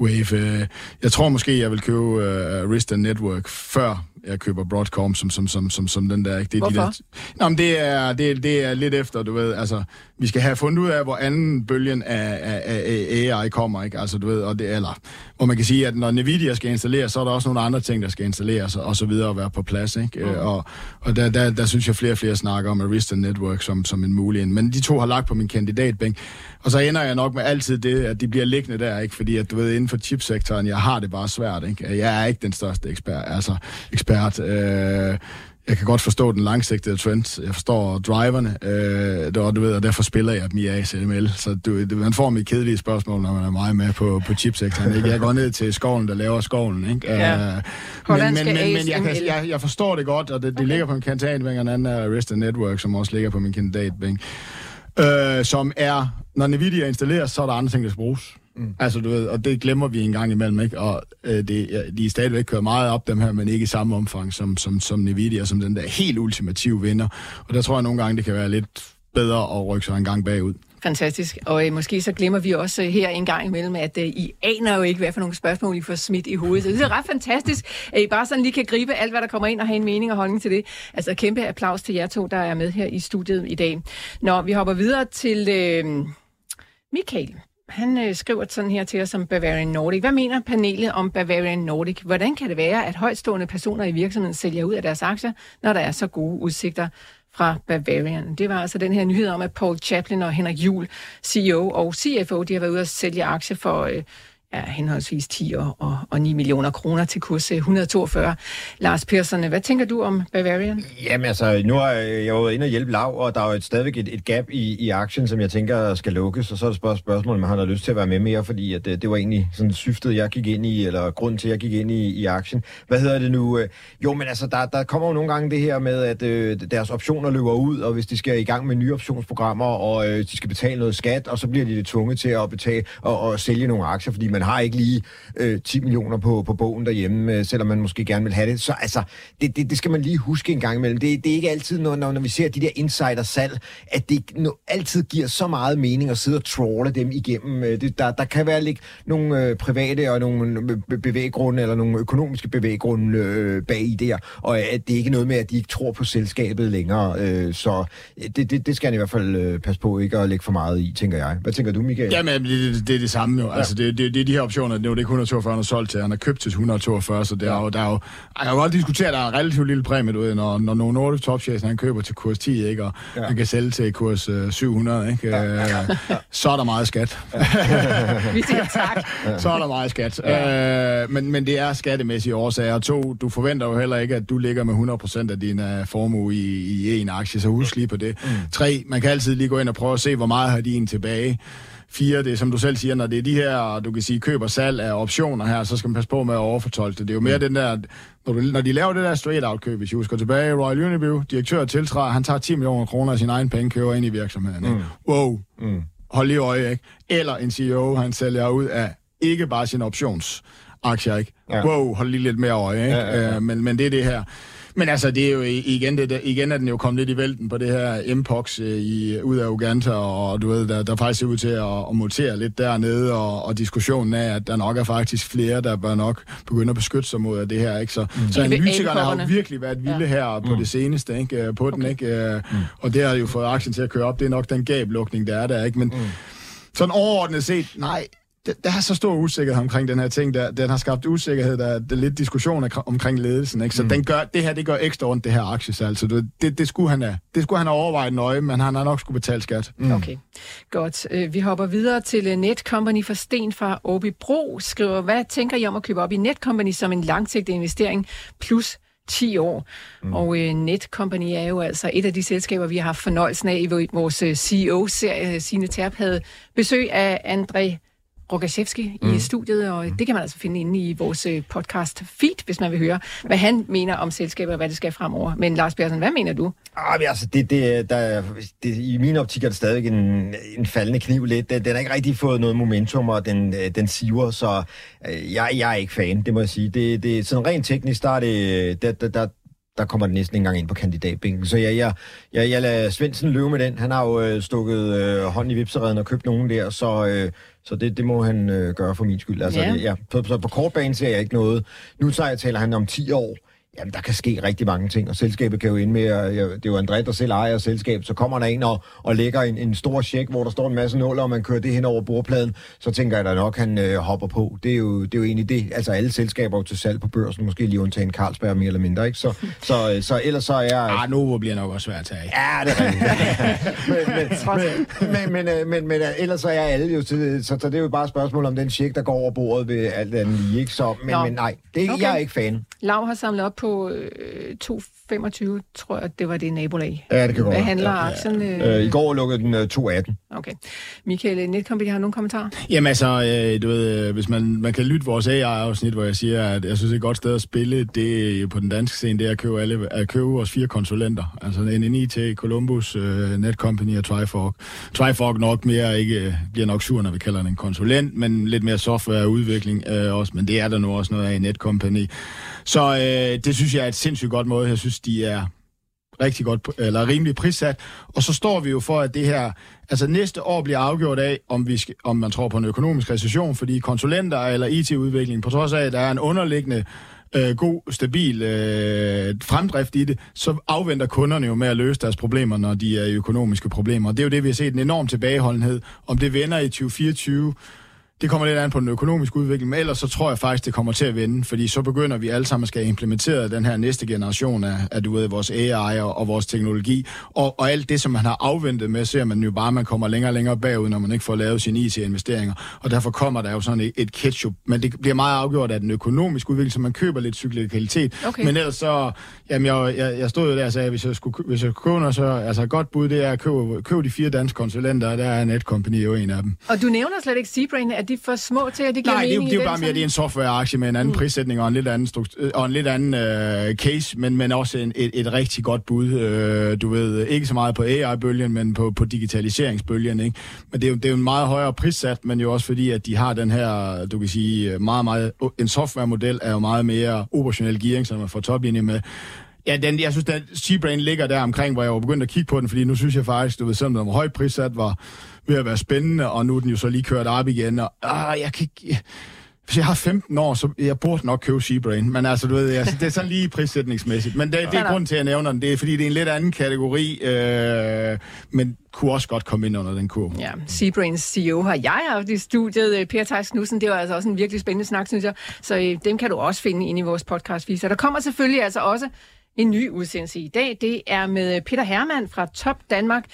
wave. Uh, jeg tror måske, jeg vil købe uh, Arista Network før jeg køber Broadcom som, som, som, som, som den der. Ikke? Det er Hvorfor? De der, Nå, men det er, det, det er lidt efter, du ved, altså, vi skal have fundet ud af, hvor anden bølgen af, af, af AI kommer, ikke? Altså, du ved, og det, eller, hvor man kan sige, at når Nvidia skal installeres, så er der også nogle andre ting, der skal installeres, og så videre, og være på plads, ikke? Mm. Og, og der, der, der, synes jeg, flere og flere snakker om Arista Network som, som en mulig Men de to har lagt på min kandidatbænk, og så ender jeg nok med altid det, at de bliver liggende der, ikke? Fordi at, du ved, inden for chipsektoren, jeg har det bare svært, ikke? Jeg er ikke den største ekspert, altså ekspert. Øh, jeg kan godt forstå den langsigtede trend. Jeg forstår driverne, øh, og, du ved, og derfor spiller jeg dem i ASML. Så du, man får mit kedelige spørgsmål, når man er meget med på, på chipsektoren. Ikke? Jeg går ned til skoven, der laver skoven. Ikke? Ja. Uh, men, men, men, men jeg, kan, jeg, jeg forstår det godt, og det, det okay. ligger på min kandidatbænk, og den anden er Arista Network, som også ligger på min kandidatbænk. Øh, som er, når Nvidia installeres, så er der andre ting, der skal bruges. Mm. Altså, du ved, og det glemmer vi en gang imellem, ikke? Og øh, det, ja, de er stadigvæk kørt meget op, dem her, men ikke i samme omfang som, som, som Nvidia, som den der helt ultimative vinder. Og der tror jeg nogle gange, det kan være lidt bedre at rykke sig en gang bagud. Fantastisk. Og øh, måske så glemmer vi også øh, her en gang imellem, at øh, I aner jo ikke, hvad for nogle spørgsmål I får smidt i hovedet. Så det er ret fantastisk, at I bare sådan lige kan gribe alt, hvad der kommer ind og have en mening og holdning til det. Altså kæmpe applaus til jer to, der er med her i studiet i dag. Når vi hopper videre til øh, Michael han øh, skriver sådan her til os om Bavarian Nordic. Hvad mener panelet om Bavarian Nordic? Hvordan kan det være, at højtstående personer i virksomheden sælger ud af deres aktier, når der er så gode udsigter fra Bavarian? Det var altså den her nyhed om, at Paul Chaplin og Henrik Juhl, CEO og CFO, de har været ude at sælge aktier for øh, ja, henholdsvis 10 og, og 9 millioner kroner til kurs øh, 142. Lars Persson, hvad tænker du om Bavarian? Jamen altså, nu har jeg jo været inde og hjælpe Lav, og der er jo et, stadigvæk et, et gap i, i aktien, som jeg tænker skal lukkes, og så er det spørgsmål, spørgsmål om han har lyst til at være med mere, fordi at det, det var egentlig sådan syftet, jeg gik ind i, eller grund til, at jeg gik ind i, i aktien. Hvad hedder det nu? Øh, jo, men altså, der, der kommer jo nogle gange det her med, at øh, deres optioner løber ud, og hvis de skal i gang med nye optionsprogrammer, og øh, de skal betale noget skat, og så bliver de det tvunget til at betale og, og sælge nogle aktier, fordi man man har ikke lige øh, 10 millioner på, på bogen derhjemme, øh, selvom man måske gerne vil have det. Så altså, det, det, det skal man lige huske en gang imellem. Det, det er ikke altid, når, når, når vi ser de der insider-salg, at det no, altid giver så meget mening at sidde og trawle dem igennem. Øh, det, der, der kan være lidt nogle øh, private og nogle bevæggrunde, eller nogle økonomiske bevæggrunde øh, bag i der, og at det ikke er noget med, at de ikke tror på selskabet længere. Øh, så det, det, det skal han i hvert fald øh, passe på ikke at lægge for meget i, tænker jeg. Hvad tænker du, Michael? Jamen, det, det, det er det samme jo. Ja. Altså, det, det, det, de de her optioner, det er jo ikke 142, han har solgt til. Han har købt til 142, så det er jo, der er jo... Jeg kan godt diskutere, at der er en relativt lille præmie, du ved, når, når nogle Nordic Topshares, han køber til kurs 10, ikke, og ja. han kan sælge til kurs øh, 700, ikke, ja. øh, så er der meget skat. [LAUGHS] Vi siger tak. så er der meget skat. Ja. Øh, men, men det er skattemæssige årsager. To, du forventer jo heller ikke, at du ligger med 100% af din uh, formue i, i en aktie, så husk lige på det. Mm. Tre, man kan altid lige gå ind og prøve at se, hvor meget har de en tilbage. Fire, det er som du selv siger, når det er de her, du kan sige, køb og salg af optioner her, så skal man passe på med at overfortolke det. Det er jo mere mm. den der, når, du, når de laver det der straight out køb, hvis I husker tilbage, Royal Unibrew, direktør tiltræder, han tager 10 millioner kroner af sin egen penge, køber ind i virksomheden. Ikke? Mm. Wow, mm. hold lige øje, ikke? Eller en CEO, han sælger ud af ikke bare sin optionsaktier, ikke? Ja. Wow, hold lige lidt mere øje, ikke? Ja, ja, ja. Uh, men, men det er det her. Men altså, det er jo igen, det, igen er den jo kommet lidt i vælten på det her Mpox øh, i, ud af Uganda, og du ved, der, der faktisk ser ud til at, at mutere lidt dernede, og, og diskussionen af, at der nok er faktisk flere, der bør nok begynde at beskytte sig mod det her, ikke? Så, mm. så analytikerne har jo virkelig været vilde ja. her på mm. det seneste, ikke? Øh, på den, okay. ikke? Mm. Og det har jo fået aktien til at køre op. Det er nok den gablukning, der er der, ikke? Men mm. sådan overordnet set, nej, der er så stor usikkerhed omkring den her ting, der, den har skabt usikkerhed, der, er lidt diskussion omkring ledelsen, ikke? så mm. den gør, det her det gør ekstra ondt, det her aktiesal, så det, det, det, skulle han have, det skulle han have overvejet nøje, men han har nok skulle betale skat. Mm. Okay, godt. Øh, vi hopper videre til øh, Netcompany for Sten fra Åby Bro, skriver, hvad tænker I om at købe op i Netcompany som en langsigtet investering plus 10 år. Mm. Og uh, Netcompany er jo altså et af de selskaber, vi har haft fornøjelsen af i vores CEO-serie. Sine Terp havde besøg af André Rogaszewski mm. i studiet, og det kan man altså finde inde i vores øh, podcast feed, hvis man vil høre, hvad han mener om selskabet og hvad det skal fremover. Men Lars Bjergsen, hvad mener du? Ah, men altså, det, det, der, det, i min optik er det stadig en, en faldende kniv lidt. Den, den har ikke rigtig fået noget momentum, og den, øh, den siver, så øh, jeg, jeg er ikke fan, det må jeg sige. Det, det, sådan rent teknisk, der er det, der, der, der, der kommer det næsten ikke engang ind på kandidatbænken. Så jeg, jeg, jeg, jeg lader Svendsen løbe med den. Han har jo øh, stukket øh, hånden i vipsereden og købt nogen der, så, øh, så det, det må han øh, gøre for min skyld. Altså, ja. Det, ja. Så, så på kortbanen ser jeg ikke noget. Nu taler han om 10 år. Jamen, der kan ske rigtig mange ting, og selskabet kan jo ind med, at, det er jo André, der selv ejer selskab, så kommer der en og, og lægger en, en stor check, hvor der står en masse nåler, og man kører det hen over bordpladen, så tænker jeg da nok, han øh, hopper på. Det er, jo, det er jo egentlig det. Altså, alle selskaber er til salg på børsen, måske lige undtagen Carlsberg mere eller mindre, ikke? Så, så, så, så ellers så er jeg... Ah, Novo bliver nok også svært at tage. Ja, det er rigtigt. [LAUGHS] men, men, men, men, men, men, men, ellers så er jeg alle jo til, så, så det er jo bare et spørgsmål om den check, der går over bordet ved alt andet lige, ikke? Så, men, men nej, det, okay. jeg er ikke fan. Lav har samlet op på øh, 2,25, tror jeg, det var det nabolag. Ja, det kan godt Hvad handler ja, aktien? Øh... Øh, I går lukkede den øh, 2,18. Okay. Michael, Netcompany, har du nogle kommentarer? Jamen altså, øh, du ved, øh, hvis man, man kan lytte vores AI-afsnit, hvor jeg siger, at jeg synes, det er et godt sted at spille, det på den danske scene, det er at købe, alle, at købe vores fire konsulenter. Altså en IT, Columbus, øh, Netcompany og Trifork. Trifork nok mere ikke, bliver nok sur, når vi kalder den en konsulent, men lidt mere softwareudvikling øh, også, men det er der nu også noget af i Netcompany. Så øh, det synes jeg er et sindssygt godt måde. Jeg synes, de er rigtig godt, eller rimelig prissat. Og så står vi jo for, at det her, altså næste år bliver afgjort af, om, vi skal, om man tror på en økonomisk recession, fordi konsulenter eller IT-udvikling, på trods af, at der er en underliggende øh, god, stabil øh, fremdrift i det, så afventer kunderne jo med at løse deres problemer, når de er i økonomiske problemer. Det er jo det, vi har set, en enorm tilbageholdenhed. Om det vender i 2024, det kommer lidt an på den økonomiske udvikling, men ellers så tror jeg faktisk, det kommer til at vende, fordi så begynder vi alle sammen at skal implementere den her næste generation af, af du ved, vores AI og, og vores teknologi, og, og alt det, som man har afventet med, ser man jo bare, man kommer længere og længere bagud, når man ikke får lavet sine IT-investeringer, og derfor kommer der jo sådan et, et ketchup, men det bliver meget afgjort af den økonomiske udvikling, så man køber lidt cyklicitet, okay. men ellers så, jamen jeg, jeg, jeg stod jo der og sagde, hvis jeg skulle, hvis jeg købe så, altså godt bud, det er at købe, købe de fire danske konsulenter, og der er Netcompany jo en af dem. Og du nævner slet ikke Seabrain, at de for små til, at det giver Nej, mening det, det er jo bare mere, det er en softwareaktie med en anden mm. prissætning og en lidt anden, struktur, og en lidt anden uh, case, men, men også en, et, et rigtig godt bud. Uh, du ved, ikke så meget på AI-bølgen, men på, på digitaliseringsbølgen. Ikke? Men det er, jo, det er jo en meget højere prissat, men jo også fordi, at de har den her, du kan sige, meget, meget, en softwaremodel er jo meget mere operationel gearing, som man får toplinje med. Ja, den, jeg synes, at Seabrain ligger der omkring, hvor jeg var begyndt at kigge på den, fordi nu synes jeg faktisk, du ved, selvom den var højt prissat, var ved at være spændende, og nu er den jo så lige kørt op igen, og ah, jeg kan ikke... hvis jeg har 15 år, så jeg burde nok købe Seabrain. Men altså, du ved, altså, det er sådan lige prissætningsmæssigt. Men det, det er grund til, at jeg nævner den. Det er, fordi det er en lidt anden kategori, øh, men kunne også godt komme ind under den kurve. Ja, Seabrains CEO har jeg haft i studiet. Øh, per Theis Knudsen, det var altså også en virkelig spændende snak, synes jeg. Så øh, dem kan du også finde ind i vores podcast -viser. Der kommer selvfølgelig altså også en ny udsendelse i dag. Det er med Peter Hermann fra Top Danmark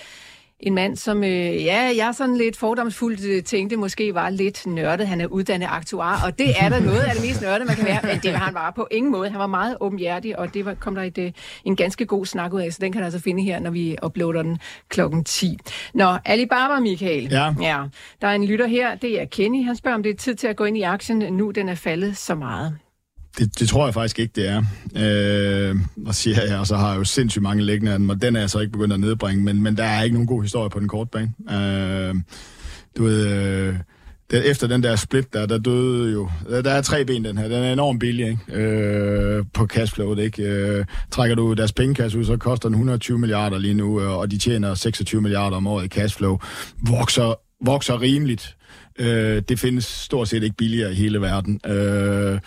en mand, som øh, ja, jeg sådan lidt fordomsfuldt øh, tænkte måske var lidt nørdet. Han er uddannet aktuar, og det er da noget af det mest nørdet, man kan være. Men det var han bare på ingen måde. Han var meget åbenhjertig, og det var, kom der et, øh, en ganske god snak ud af, så den kan du altså finde her, når vi uploader den klokken 10. Nå, Alibaba, Michael. Ja. ja. Der er en lytter her, det er Kenny. Han spørger, om det er tid til at gå ind i aktien, nu den er faldet så meget. Det, det tror jeg faktisk ikke, det er. Øh, og siger jeg, og så har jeg jo sindssygt mange liggende af dem, og den er jeg så ikke begyndt at nedbringe, men, men der er ikke nogen god historie på den korte bane. Øh, du ved, øh, der, efter den der split der, der døde jo... Der, der er tre ben, den her. Den er enormt billig, ikke? Øh, på cashflowet, ikke? Øh, trækker du deres pengekasse ud, så koster den 120 milliarder lige nu, øh, og de tjener 26 milliarder om året i cashflow. Vokser, vokser rimeligt. Øh, det findes stort set ikke billigere i hele verden. Øh,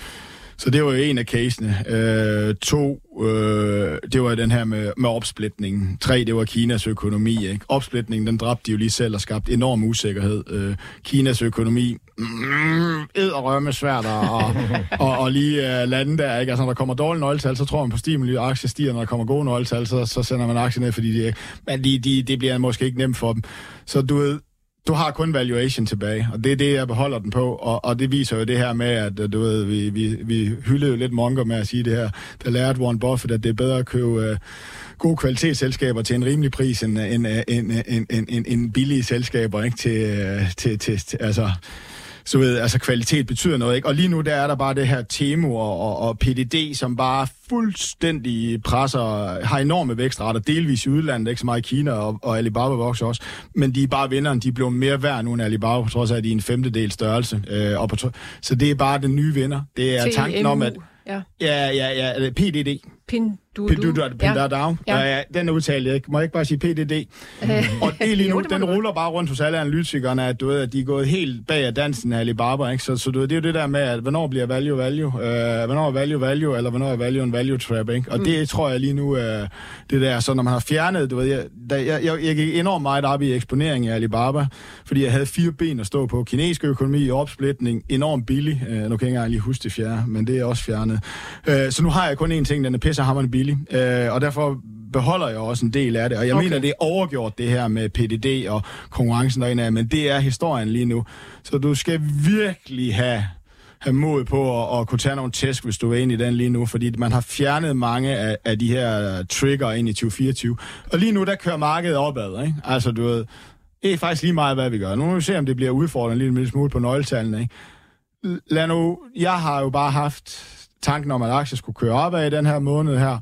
så det var jo en af casene. Øh, to, øh, det var den her med, med opsplitningen. Tre, det var Kinas økonomi. Ikke? Opsplitningen, den dræbte de jo lige selv og skabte enorm usikkerhed. Øh, Kinas økonomi, mm, rømme svært at og, [LAUGHS] og, og lige uh, lande der. Ikke? Altså, når der kommer dårlige nøgletal, så tror man på stimuli, og aktier stiger. Når der kommer gode nøgletal, så, så sender man aktier ned, fordi de, men de, de, det bliver måske ikke nemt for dem. Så du ved, du har kun valuation tilbage, og det er det, jeg beholder den på, og, og det viser jo det her med, at øh, du ved, vi, vi, vi hyldede jo lidt Monker med at sige det her, der lærte Warren Buffett, at det er bedre at købe øh, gode kvalitetsselskaber til en rimelig pris, end, øh, end, øh, end, end, end, end, end billige selskaber, ikke? Til, til, til, til, altså, så ved, altså kvalitet betyder noget, ikke? Og lige nu, der er der bare det her Temu og, og, og PDD, som bare fuldstændig presser, har enorme vækstrater, delvis i udlandet, ikke så meget i Kina, og, og Alibaba vokser også, men de er bare vinderen, de blevet mere værd nu end Alibaba, på trods af, at de er en femtedel størrelse. Øh, og på, så det er bare den nye vinder. Det er tanken om, at... Ja, ja, ja, ja PDD. Pin du, du, du, ja. Ja. Ja, den er udtalt jeg ikke. Må jeg ikke bare sige PDD? Mm. og det lige [LAUGHS] nu, jo, det den ruller bare rundt hos alle analytikerne, at, du ved, at de er gået helt bag af dansen af Alibaba. Ikke? Så, så du ved, det er jo det der med, at hvornår bliver value value? Uh, hvornår er value value, eller hvornår er value en value trap? Ikke? Og mm. det tror jeg lige nu, uh, det der, så når man har fjernet, du ved, jeg, jeg, jeg, jeg gik enormt meget op i eksponering af Alibaba, fordi jeg havde fire ben at stå på. Kinesisk økonomi, opsplitning, enormt billig. Uh, nu kan jeg ikke engang lige huske det fjerde, men det er også fjernet. Uh, så nu har jeg kun én ting, den er pissehammerende billig. Uh, og derfor beholder jeg også en del af det. Og jeg okay. mener, det er overgjort det her med PDD og konkurrencen derinde, men det er historien lige nu. Så du skal virkelig have have mod på at, at kunne tage nogle tæsk, hvis du er inde i den lige nu, fordi man har fjernet mange af, af de her trigger ind i 2024. Og lige nu, der kører markedet opad, ikke? Altså, du ved, det er faktisk lige meget, hvad vi gør. Nu må vi se, om det bliver udfordrende en lille smule på nøgletallene, ikke? Lad nu, jeg har jo bare haft tanken om, at aktier skulle køre opad i den her måned her,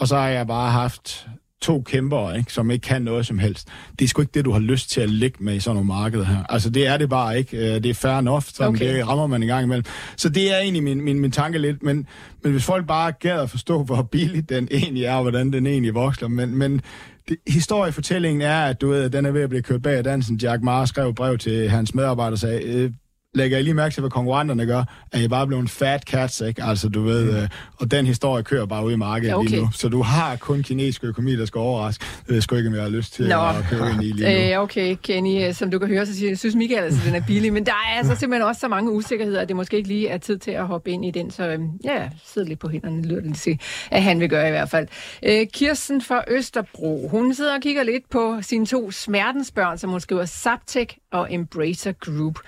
og så har jeg bare haft to kæmper, ikke, som ikke kan noget som helst. Det er sgu ikke det, du har lyst til at ligge med i sådan nogle markeder her. Altså, det er det bare ikke. Øh, det er fair enough, så okay. det rammer man en gang imellem. Så det er egentlig min, min, min tanke lidt, men, men hvis folk bare gad at forstå, hvor billig den egentlig er, og hvordan den egentlig vokser, men, men det, historiefortællingen er, at du ved, at den er ved at blive kørt bag af dansen. Jack Ma skrev brev til hans medarbejdere og sagde, øh, lægger jeg lige mærke til, hvad konkurrenterne gør, at jeg bare blevet en fat cat, ikke? Altså, du ved, mm. øh, og den historie kører bare ud i markedet okay. lige nu. Så du har kun kinesisk økonomi, der skal overraske. Det ved sgu ikke, om jeg har lyst til Nå. at køre ind i lige nu. Øh, okay, Kenny, øh, som du kan høre, så siger jeg, synes Michael, altså, den er billig, men der er altså simpelthen også så mange usikkerheder, at det måske ikke lige er tid til at hoppe ind i den, så øhm, ja, sid lidt på hænderne, lyder det til, at han vil gøre i hvert fald. Øh, Kirsten fra Østerbro, hun sidder og kigger lidt på sine to smertensbørn, som hun skriver Saptek og Embracer Group.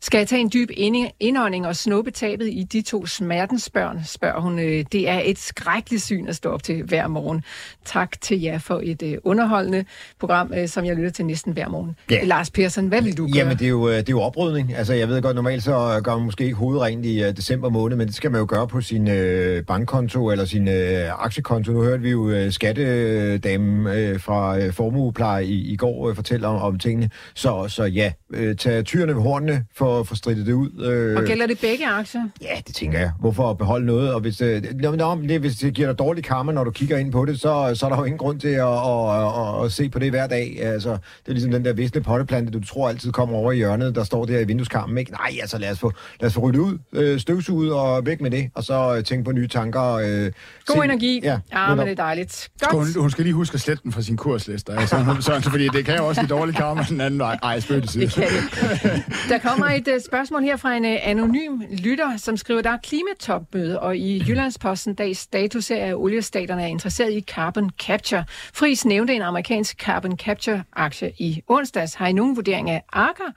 Skal jeg tage en dyb indånding og snuppe tabet i de to smertensbørn, spørger hun. Øh, det er et skrækkeligt syn at stå op til hver morgen. Tak til jer for et øh, underholdende program, øh, som jeg lytter til næsten hver morgen. Ja. Lars Persson, hvad vil du gøre? Jamen, det er, jo, det er jo oprydning. Altså, jeg ved godt, normalt så gør man måske ikke hovedrent i uh, december måned, men det skal man jo gøre på sin uh, bankkonto eller sin uh, aktiekonto. Nu hørte vi jo uh, skattedamen uh, fra uh, Formuepleje i, i går uh, fortælle om, om tingene. Så, så ja, ja, øh, tage tyrene ved hornene for, for strittet det ud. Øh. Og gælder det begge aktier? Ja, det tænker jeg. Hvorfor beholde noget? Og hvis, øh, nå, det, hvis det giver dig dårlig karma, når du kigger ind på det, så, så er der jo ingen grund til at, at, at, at se på det hver dag. Altså, det er ligesom den der visne potteplante, du tror altid kommer over i hjørnet, der står der i vindueskarmen. Ikke? Nej, altså lad os få, lad os få ryddet ud, øh, støvsuget og væk med det, og så øh, tænke på nye tanker. Øh, God se, energi. Ja, ja men det er dejligt. Godt. Hun, hun skal lige huske at slette den fra sin kurslister. Altså, så, fordi det kan jo også give dårlig karma den anden vej. Ej, spøg det, det kan det. Der kommer et uh, spørgsmål her fra en uh, anonym lytter, som skriver, der er klimatopmøde, og i Jyllandsposten dags status er, at oliestaterne er interesseret i carbon capture. Fris nævnte en amerikansk carbon capture-aktie i onsdags. Har I nogen vurdering af Aker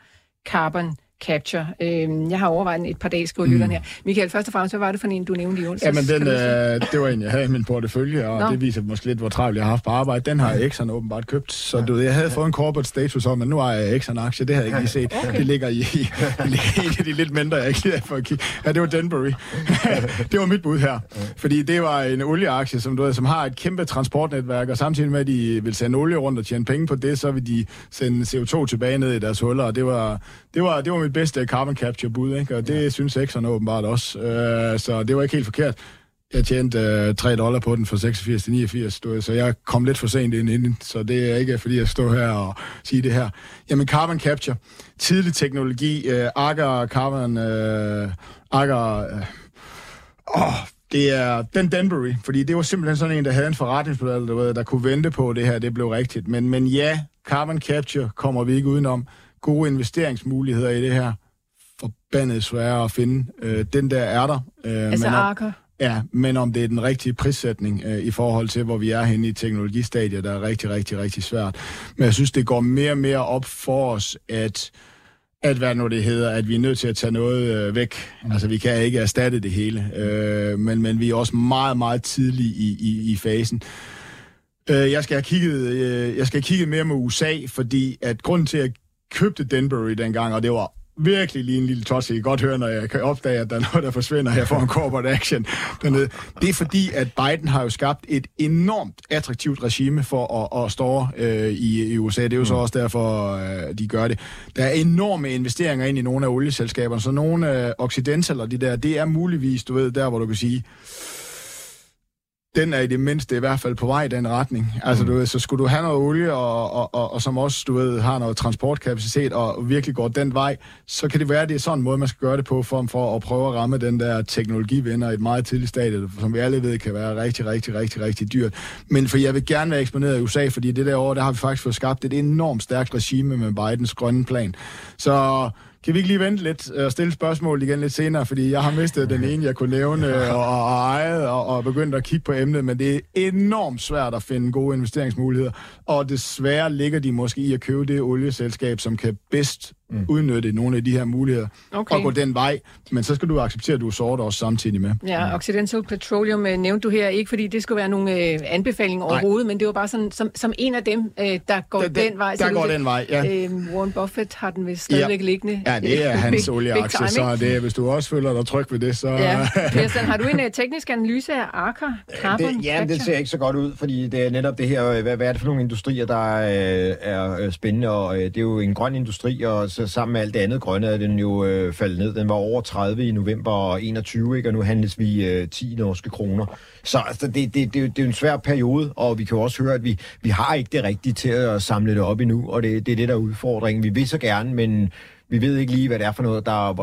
Carbon Capture. Øh, jeg har overvejet et par dage, skriver mm. her. Michael, først og fremmest, hvad var det for en, du nævnte i onsdags? Jamen, den, øh, det var en, jeg havde i min portefølje, og Nå. det viser måske lidt, hvor travlt jeg har haft på arbejde. Den har Exxon åbenbart købt, så du, jeg havde fået en corporate status om, at nu har jeg Exxon aktie, det havde jeg ikke lige set. Okay. Det ligger i, i, i en af de lidt mindre, jeg ikke lige for at kigge. Ja, det var Denbury. [LAUGHS] det var mit bud her. Fordi det var en olieaktie, som, du ved, som har et kæmpe transportnetværk, og samtidig med, at de vil sende olie rundt og tjene penge på det, så vil de sende CO2 tilbage ned i deres huller, og det var, det var, det var mit bedste carbon capture bud, ikke? og det ja. synes Exxon åbenbart også. Uh, så det var ikke helt forkert. Jeg tjente uh, 3 dollar på den fra 86 til 89, du, så jeg kom lidt for sent ind inden, så det er ikke fordi jeg står her og siger det her. Jamen carbon capture, tidlig teknologi, uh, Agar Carbon, uh, Agar, uh, oh, det er den Denbury, fordi det var simpelthen sådan en, der havde en forretningsmodel, der, der kunne vente på det her, det blev rigtigt. Men, men ja, carbon capture kommer vi ikke udenom gode investeringsmuligheder i det her. Forbandet svære at finde. Øh, den der er der. Øh, altså men Arker? Ja, men om det er den rigtige prissætning øh, i forhold til, hvor vi er henne i teknologistadiet, der er rigtig, rigtig, rigtig svært. Men jeg synes, det går mere og mere op for os, at at hvad nu det hedder, at vi er nødt til at tage noget øh, væk. Mm. Altså, vi kan ikke erstatte det hele, øh, men, men vi er også meget, meget tidlige i, i, i fasen. Øh, jeg skal have kigget, øh, jeg skal have kigget mere med USA, fordi at grunden til, at købte Denbury dengang, og det var virkelig lige en lille tots. I kan godt høre, når jeg kan opdage, at der er noget, der forsvinder her for en corporate action dernede. Det er fordi, at Biden har jo skabt et enormt attraktivt regime for at, at stå øh, i, i USA. Det er jo mm. så også derfor, øh, de gør det. Der er enorme investeringer ind i nogle af olieselskaberne, så nogle Occidental og de der, det er muligvis, du ved, der hvor du kan sige, den er i det mindste i hvert fald på vej i den retning. Altså, mm. du ved, så skulle du have noget olie, og, og, og, og som også, du ved, har noget transportkapacitet, og virkelig går den vej, så kan det være, at det er sådan en måde, man skal gøre det på, for, for at prøve at ramme den der teknologivinder i et meget tidligt stadie, som vi alle ved kan være rigtig, rigtig, rigtig, rigtig dyrt. Men for jeg vil gerne være eksponeret i USA, fordi det der år, der har vi faktisk fået skabt et enormt stærkt regime med Bidens grønne plan. Så kan vi ikke lige vente lidt øh, og stille spørgsmål igen lidt senere, fordi jeg har mistet den ene, jeg kunne nævne øh, og, og ejet og, og begyndt at kigge på emnet, men det er enormt svært at finde gode investeringsmuligheder, og desværre ligger de måske i at købe det olieselskab, som kan bedst mm. udnytte nogle af de her muligheder okay. og gå den vej. Men så skal du acceptere, at du er sort også samtidig med. Ja, mm. Occidental Petroleum øh, nævnte du her, ikke fordi det skulle være nogle øh, anbefalinger overhovedet, men det var bare sådan, som, som en af dem, øh, der går der, den vej. Der går den vej, ja. Øh, Warren Buffett har den vist stadigvæk ja. liggende. Ja, det er [LAUGHS] hans olieaktie, så det, hvis du også føler dig tryg ved det, så... Ja. Kirsten, har du en uh, teknisk analyse af Arca Carbon det, Ja, det ser ikke så godt ud, fordi det er netop det her, hvad, hvad er det for nogle industrier, der øh, er spændende, og øh, det er jo en grøn industri, og så sammen med alt det andet grønne er den jo øh, faldet ned. Den var over 30 i november 21, ikke? og nu handles vi øh, 10 norske kroner. Så altså, det, det, det, det er jo en svær periode, og vi kan jo også høre, at vi, vi har ikke det rigtige til at samle det op endnu, og det, det er det, der er udfordringen. Vi vil så gerne, men vi ved ikke lige, hvad det er for noget, der,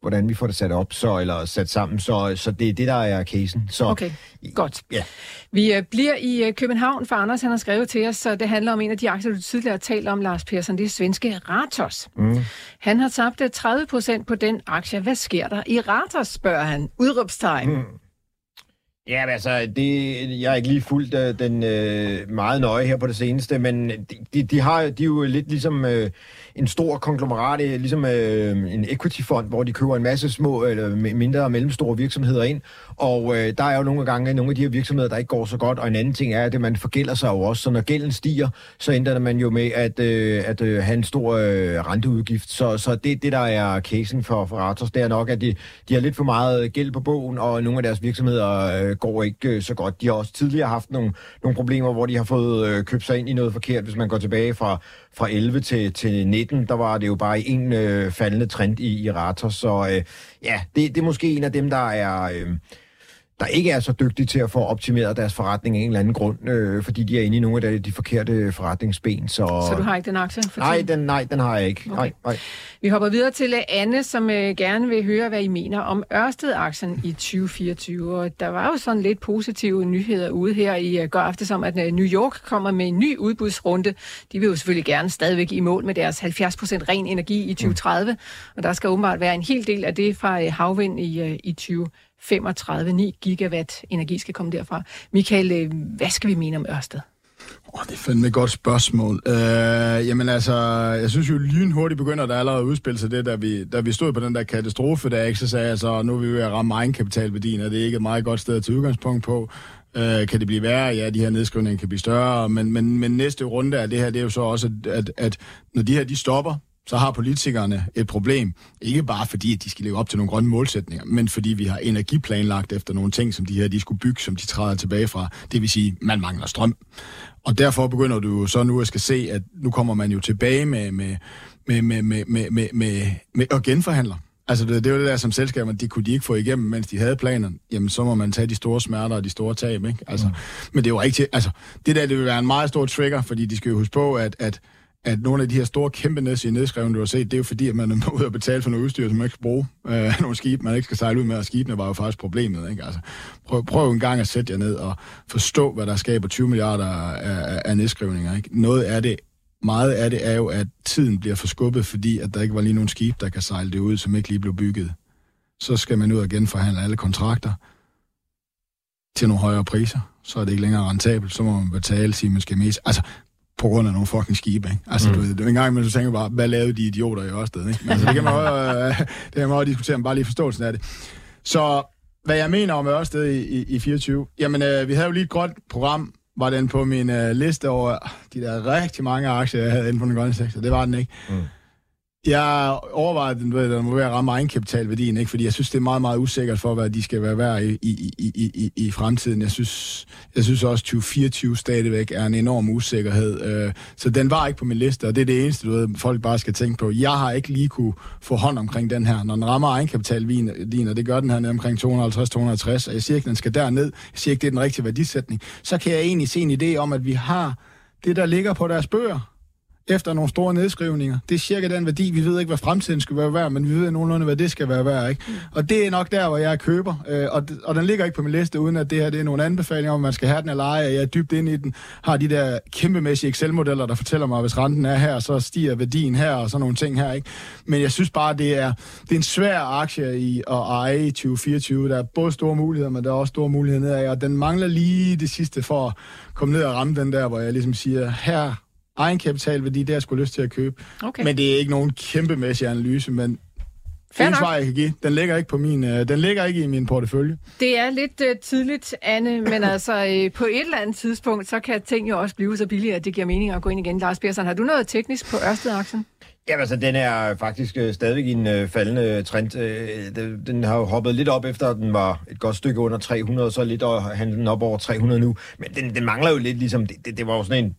hvordan vi får det sat op, så, eller sat sammen. Så, så det er det, der er casen. Så, okay, godt. Ja. Vi uh, bliver i uh, København, for Anders han har skrevet til os, så det handler om en af de aktier, du tidligere har talt om, Lars Persson, det er svenske Ratos. Mm. Han har tabt 30 øh, procent på den aktie. Hvad sker der i Ratos, spørger han. Udråbstegn. Mm. Ja, men altså, det, jeg har ikke lige fulgt uh, øh, den uh, meget nøje her på det seneste, men de, de, har, de er jo lidt ligesom uh, en stor konglomerat, ligesom uh, en equity-fond, hvor de køber en masse små eller mindre og mellemstore virksomheder ind, og øh, der er jo nogle gange nogle af de her virksomheder, der ikke går så godt, og en anden ting er, at man forgælder sig jo også, så når gælden stiger, så ender man jo med at, øh, at øh, have en stor øh, renteudgift. Så, så det, det, der er casen for, for Ratos, det er nok, at de, de har lidt for meget gæld på bogen, og nogle af deres virksomheder øh, går ikke øh, så godt. De har også tidligere haft nogle, nogle problemer, hvor de har fået øh, købt sig ind i noget forkert. Hvis man går tilbage fra, fra 11 til, til 19, der var det jo bare en øh, faldende trend i, i Ratos. Så øh, ja, det, det er måske en af dem, der er... Øh, der ikke er så dygtige til at få optimeret deres forretning af en eller anden grund, øh, fordi de er inde i nogle af de, de forkerte forretningsben. Så, så du har ikke den aktie? For nej, den, nej, den har jeg ikke. Okay. Nej, nej. Vi hopper videre til Anne, som øh, gerne vil høre, hvad I mener om Ørsted-aktien i 2024. Og der var jo sådan lidt positive nyheder ude her i uh, går aftes om, at uh, New York kommer med en ny udbudsrunde. De vil jo selvfølgelig gerne stadigvæk i mål med deres 70% ren energi i 2030, mm. og der skal åbenbart være en hel del af det fra uh, havvind i, uh, i 20 35,9 gigawatt energi skal komme derfra. Michael, øh, hvad skal vi mene om Ørsted? Oh, det er fandme et godt spørgsmål. Uh, jamen altså, jeg synes jo lynhurtigt begynder der allerede at udspille sig det, da vi, da vi stod på den der katastrofe, der ikke så sagde jeg så, nu er vi ved at ramme egenkapitalværdien, og det er ikke et meget godt sted til udgangspunkt på. Uh, kan det blive værre? Ja, de her nedskrivninger kan blive større, men, men, men næste runde af det her, det er jo så også, at, at når de her de stopper, så har politikerne et problem. Ikke bare fordi, at de skal leve op til nogle grønne målsætninger, men fordi vi har energiplanlagt efter nogle ting, som de her de skulle bygge, som de træder tilbage fra. Det vil sige, man mangler strøm. Og derfor begynder du så nu at skal se, at nu kommer man jo tilbage med, med, med, med, med, med, med, med, med at genforhandle. Altså det, det var det der, som selskaberne, de kunne de ikke få igennem, mens de havde planerne. Jamen, så må man tage de store smerter og de store tab, ikke? Altså, mm. Men det var ikke til, altså, det der, det vil være en meget stor trigger, fordi de skal jo huske på, at, at at nogle af de her store kæmpe i nedskrevne, du har set, det er jo fordi, at man er [LAUGHS] ude og betale for noget udstyr, som man ikke skal bruge. Øh, [LAUGHS] nogle skib, man ikke skal sejle ud med, og skibene var jo faktisk problemet. Ikke? Altså, prøv, prøv en gang at sætte jer ned og forstå, hvad der skaber 20 milliarder af, af, nedskrivninger. Ikke? Noget af det, meget af det er jo, at tiden bliver forskubbet, fordi at der ikke var lige nogen skib, der kan sejle det ud, som ikke lige blev bygget. Så skal man ud og genforhandle alle kontrakter til nogle højere priser. Så er det ikke længere rentabelt. Så må man betale man skal mest. Altså, på grund af nogle fucking skibe, ikke? Altså, mm. du ved, det er en gang imellem, du tænker bare, hvad lavede de idioter i Ørsted, ikke? Men, altså, det kan man jo [LAUGHS] øh, det kan man også diskutere, men bare lige forståelsen af det. Så hvad jeg mener om Ørsted i, i, i 24, jamen, øh, vi havde jo lige et grønt program, var den på min øh, liste over de der rigtig mange aktier, jeg havde inde på den grønne sektor. Det var den ikke. Mm. Jeg overvejer, at den ved, må være ramme egenkapitalværdien, ikke? fordi jeg synes, det er meget, meget usikkert for, hvad de skal være værd i, i, i, i, i fremtiden. Jeg synes, jeg synes også, at 2024 stadigvæk er en enorm usikkerhed. Øh, så den var ikke på min liste, og det er det eneste, du ved, folk bare skal tænke på. Jeg har ikke lige kunne få hånd omkring den her. Når den rammer egenkapitalværdien, og det gør den her ned omkring 250-260, og jeg siger ikke, at den skal derned, jeg siger ikke, det er den rigtige værdisætning, så kan jeg egentlig se en idé om, at vi har det, der ligger på deres bøger efter nogle store nedskrivninger. Det er cirka den værdi. Vi ved ikke, hvad fremtiden skal være værd, men vi ved nogenlunde, hvad det skal være værd. Ikke? Mm. Og det er nok der, hvor jeg køber. Øh, og, og den ligger ikke på min liste, uden at det her det er nogle anbefalinger, om man skal have den eller ej. Jeg er dybt inde i den. Har de der kæmpemæssige Excel-modeller, der fortæller mig, at hvis renten er her, så stiger værdien her, og sådan nogle ting her. Ikke? Men jeg synes bare, det er, det er en svær aktie i at eje i 2024. Der er både store muligheder, men der er også store muligheder nedad. Og den mangler lige det sidste for at komme ned og ramme den der, hvor jeg ligesom siger, her egenkapitalværdi, det jeg sgu lyst til at købe. Okay. Men det er ikke nogen kæmpemæssig analyse, men Fair svar, jeg kan give. Den ligger ikke på min, uh, den ligger ikke i min portefølje. Det er lidt uh, tidligt, Anne, men [LAUGHS] altså uh, på et eller andet tidspunkt, så kan ting jo også blive så billige, at det giver mening at gå ind igen. Lars Persson, har du noget teknisk på Ørsted-aktien? Ja, altså den er faktisk uh, stadigvæk i en uh, faldende trend. Uh, den, har jo hoppet lidt op efter, at den var et godt stykke under 300, så lidt og handler den op over 300 nu. Men den, den mangler jo lidt ligesom, det, det, det var jo sådan en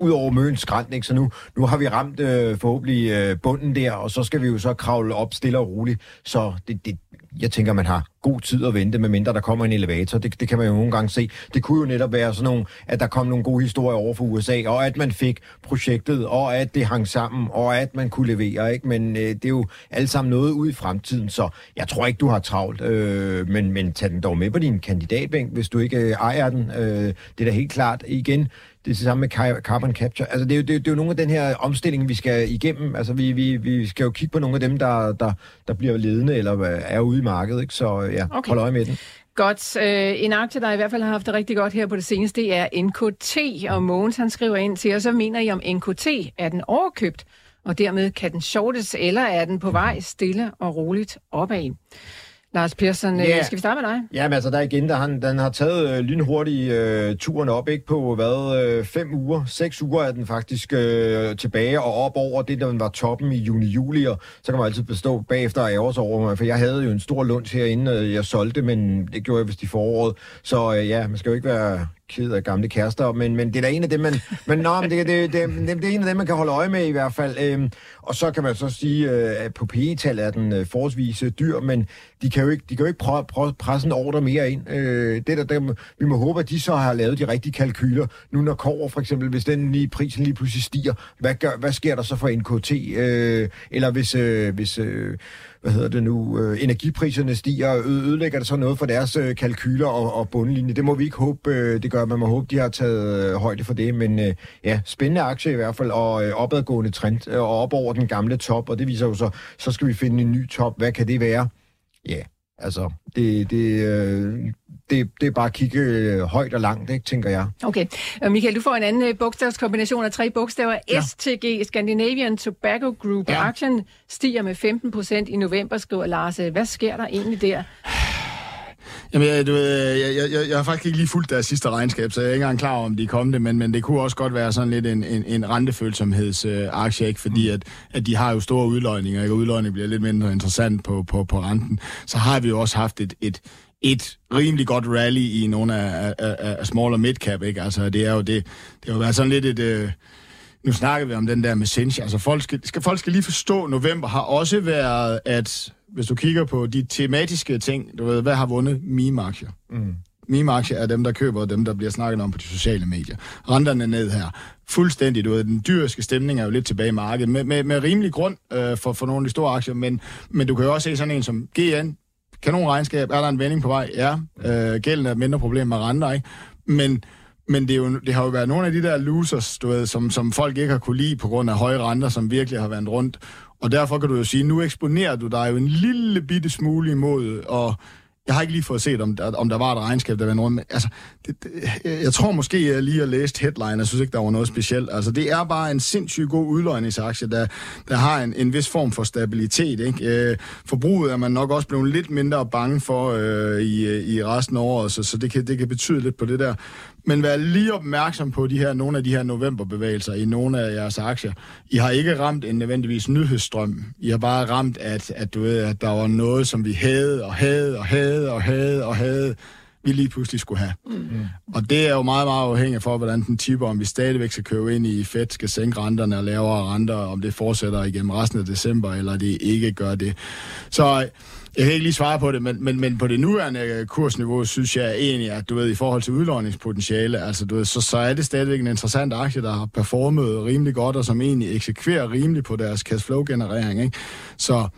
ud over Møns skrant, ikke? Så nu, nu har vi ramt øh, forhåbentlig øh, bunden der, og så skal vi jo så kravle op stille og roligt. Så det, det, jeg tænker, man har god tid at vente, medmindre der kommer en elevator. Det, det kan man jo nogle gange se. Det kunne jo netop være sådan nogle, at der kom nogle gode historier over for USA, og at man fik projektet, og at det hang sammen, og at man kunne levere. Ikke? Men øh, det er jo alt sammen noget ud i fremtiden, så jeg tror ikke, du har travlt. Øh, men, men tag den dog med på din kandidatbænk, hvis du ikke øh, ejer den. Øh, det er da helt klart igen det er det samme med carbon capture. Altså, det er, jo, det, er, det er jo nogle af den her omstilling, vi skal igennem. Altså, vi, vi, vi skal jo kigge på nogle af dem, der, der, der bliver ledende eller er ude i markedet. Ikke? Så ja, okay. hold øje med den. Godt. Øh, en aktie, der i hvert fald har haft det rigtig godt her på det seneste, det er NKT. Og Mogens han skriver ind til os, så mener I om NKT, er den overkøbt? Og dermed kan den shortes, eller er den på vej stille og roligt opad? Lars Persson, Ja. yeah. skal vi starte med dig? Jamen altså, der igen, der han, den har taget øh, lynhurtigt øh, turen op, ikke på hvad, øh, fem uger, seks uger er den faktisk øh, tilbage og op over det, der var toppen i juni-juli, og så kan man altid bestå bagefter og sig over mig, for jeg havde jo en stor lunch herinde, øh, jeg solgte, men det gjorde jeg vist i foråret, så øh, ja, man skal jo ikke være ked af gamle kærester, men, men det er da en af dem, man, men, nå, men det, det, det, det, det er en af dem, man kan holde øje med i hvert fald. Øhm, og så kan man så sige, øh, at på PE-tal er den øh, forholdsvis øh, dyr, men de kan jo ikke, de kan jo ikke prøve, prøve presse en ordre mere ind. Øh, det der, der, vi må håbe, at de så har lavet de rigtige kalkyler. Nu når Kover for eksempel, hvis den lige, prisen lige pludselig stiger, hvad, gør, hvad sker der så for NKT? Øh, eller hvis, øh, hvis øh, hvad hedder det nu, øh, energipriserne stiger, ø- ødelægger det så noget for deres øh, kalkyler og, og bundlinje? Det må vi ikke håbe, øh, det gør. Man må håbe, de har taget øh, højde for det. Men øh, ja, spændende aktie i hvert fald, og øh, opadgående trend, øh, og op over den gamle top, og det viser jo så, så skal vi finde en ny top. Hvad kan det være? Ja, altså, det, det, øh, det, det er bare at kigge øh, højt og langt, ikke, tænker jeg. Okay. Og Michael, du får en anden øh, bogstavskombination af tre bogstaver. Ja. STG, Scandinavian Tobacco Group. Ja. Aktien stiger med 15 procent i november, skriver Lars. Hvad sker der egentlig der? Jamen, jeg, du, ved, jeg, jeg, jeg, jeg har faktisk ikke lige fulgt deres sidste regnskab, så jeg er ikke engang klar over, om de er kommende, men, men det kunne også godt være sådan lidt en, en, en rentefølsomhedsaktie, ikke? fordi at, at de har jo store udløjninger, ikke? og udløjning bliver lidt mindre interessant på, på, på renten. Så har vi jo også haft et, et, et rimelig godt rally i nogle af, af, af, small og midcap, ikke? Altså, det er jo det, det har jo været sådan lidt et... Øh, nu snakker vi om den der med Cinch. Altså, folk skal, skal, folk skal lige forstå, november har også været, at hvis du kigger på de tematiske ting, du ved, hvad har vundet meme-aktier? Mm. Meme-aktier er dem, der køber, og dem, der bliver snakket om på de sociale medier. Renterne er ned her. Fuldstændig, du ved, den dyriske stemning er jo lidt tilbage i markedet, med, med, med rimelig grund øh, for, for nogle af de store aktier, men, men du kan jo også se sådan en som GN, kanonregnskab, er der en vending på vej? Ja. Øh, gælden er et mindre problem med renter, ikke? Men, men det, er jo, det har jo været nogle af de der losers, du ved, som, som folk ikke har kunne lide på grund af høje renter, som virkelig har været rundt. Og derfor kan du jo sige, nu eksponerer du dig jo en lille bitte smule imod, og jeg har ikke lige fået set, om der, om der var et regnskab, der var noget, Men, altså, det, det, jeg tror måske, jeg lige har læst headline, jeg synes ikke, der var noget specielt. Altså, det er bare en sindssygt god udløjningsaktie, der, der har en, en vis form for stabilitet. Ikke? Øh, forbruget er man nok også blevet lidt mindre bange for øh, i, i resten af året, så, så det, kan, det kan betyde lidt på det der. Men vær lige opmærksom på de her, nogle af de her novemberbevægelser i nogle af jeres aktier. I har ikke ramt en nødvendigvis nyhedsstrøm. I har bare ramt, at, at, du ved, at der var noget, som vi havde og havde og havde og havde og havde, vi lige pludselig skulle have. Mm. Og det er jo meget, meget afhængigt for, hvordan den tipper, om vi stadigvæk skal købe ind i Fed, skal sænke renterne og lavere renter, om det fortsætter igennem resten af december, eller det ikke gør det. Så jeg kan ikke lige svare på det, men, men, men på det nuværende øh, kursniveau, synes jeg egentlig, at du ved, i forhold til udlåningspotentiale, altså du ved, så, så er det stadigvæk en interessant aktie, der har performet rimelig godt, og som egentlig eksekverer rimelig på deres cashflow-generering. Ikke? Så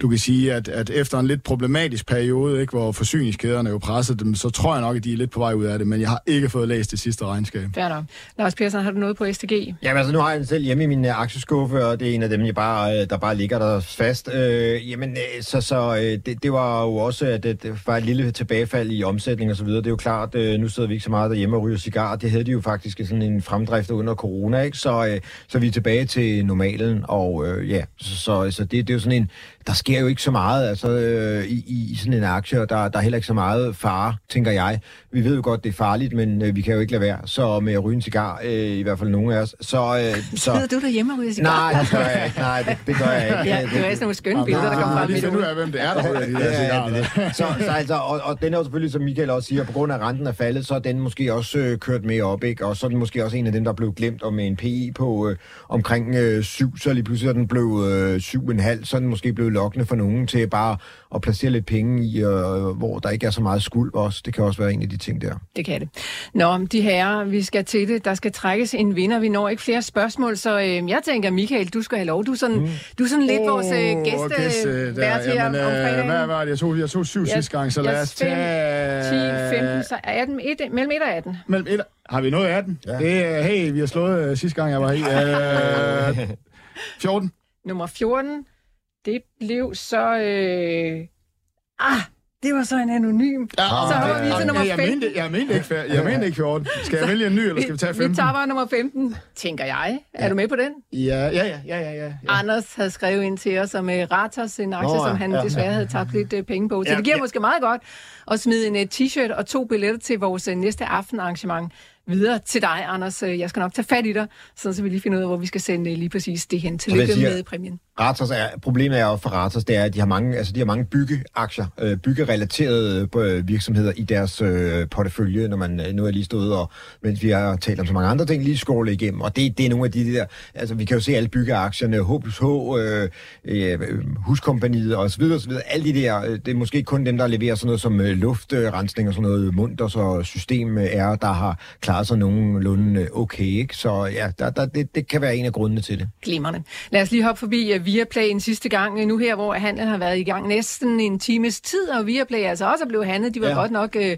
du kan sige, at, at efter en lidt problematisk periode, ikke, hvor forsyningskæderne jo pressede dem, så tror jeg nok, at de er lidt på vej ud af det, men jeg har ikke fået læst det sidste regnskab. Fair nok. Lars Persson, har du noget på STG? Jamen altså, nu har jeg den selv hjemme i min uh, aktieskuffe, og det er en af dem, jeg bare, øh, der bare ligger der fast. Øh, jamen, øh, så, så øh, det, det var jo også, at det, det var et lille tilbagefald i omsætning og så videre. Det er jo klart, øh, nu sidder vi ikke så meget derhjemme og ryger cigar. Det havde de jo faktisk sådan en fremdrift under corona, ikke? Så, øh, så vi er tilbage til normalen, og øh, ja, så, så, så det, det er jo sådan en, der sker jo ikke så meget altså, øh, i, i sådan en aktie, og der, der er heller ikke så meget fare, tænker jeg. Vi ved jo godt, det er farligt, men øh, vi kan jo ikke lade være. Så med at ryge en cigar, øh, i hvert fald nogle af os. Så, øh, så... [LAUGHS] Sidder du derhjemme og ryger cigar? Nej, det gør jeg ikke. Nej, det, det gør jeg ikke. [LAUGHS] Ja, det er sådan nogle skønne billeder, der kommer frem lige finde ud af, hvem det er, der ryger de der Ja, ja, cigarer. det er det. Så, så altså, og, og den er jo selvfølgelig, som Michael også siger, på grund af at renten er faldet, så er den måske også øh, kørt med op, ikke? Og så er den måske også en af dem, der blev glemt, og med en PI på øh, omkring øh, 7, så lige pludselig er den blev øh, 7,5, så er den måske blevet lokkende for nogen til bare at placere lidt penge i, øh, hvor der ikke er så meget skuld også. Det kan også være en af de ting der. Det kan det. Nå, de herrer, vi skal til det. Der skal trækkes en vinder. Vi når ikke flere spørgsmål, så øh, jeg tænker, Michael, du skal have lov. Du er sådan, mm. du er sådan lidt vores øh, gæste, gæst, øh, der. vært her Jamen, om øh, fredagen. Hvad var det? Jeg tog, jeg tog syv Jeg- sidste gang, så jeg lad os tage... 10, 15, så 18, 1, mellem 1 og 18. Mellem et, har vi nået 18? Ja. Det er, hey, vi har slået uh, sidste gang, jeg var i. [LAUGHS] Uh, 14. Nummer 14, det blev så... Øh, ah, det var så en anonym. Ja, så har vi til nummer jeg 15. mente, jeg mente ikke, jeg mente ikke 14. Skal jeg vælge en ny, eller skal vi tage 15? Vi tager bare nummer 15, tænker jeg. Er du med på den? Ja, ja, ja, ja, ja, ja. Anders havde skrevet ind til os om uh, Ratos, en aktie, Nå, ja, som han ja, desværre havde tabt lidt uh, penge på. Så Ja, det giver ja. måske meget godt at smide en uh, t-shirt og to billetter til vores uh, næste aftenarrangement videre til dig, Anders. Jeg skal nok tage fat i dig, sådan så vi lige finder ud af, hvor vi skal sende lige præcis det hen. Tillykke med præmien. Ratos er, problemet er jo for Ratos, det er, at de har mange, altså de har mange byggeaktier, øh, byggerelaterede øh, virksomheder i deres øh, portefølje, når man øh, nu er lige stået og, mens vi har talt om så mange andre ting, lige skåle igennem. Og det, det er nogle af de der, altså vi kan jo se alle byggeaktierne, H+H, øh, øh, Huskompaniet og så videre, og så videre. Alle de der, øh, det er måske kun dem, der leverer sådan noget som øh, luftrensning og sådan noget munter, så system øh, er, der har klaret sig nogenlunde okay, ikke? Så ja, der, der, det, det kan være en af grundene til det. Glimrende. Lad os lige hoppe forbi Viaplay en sidste gang, uh, nu her, hvor handlen har været i gang næsten en times tid, og Viaplay altså også er blevet handlet. De var ja. Godt nok uh,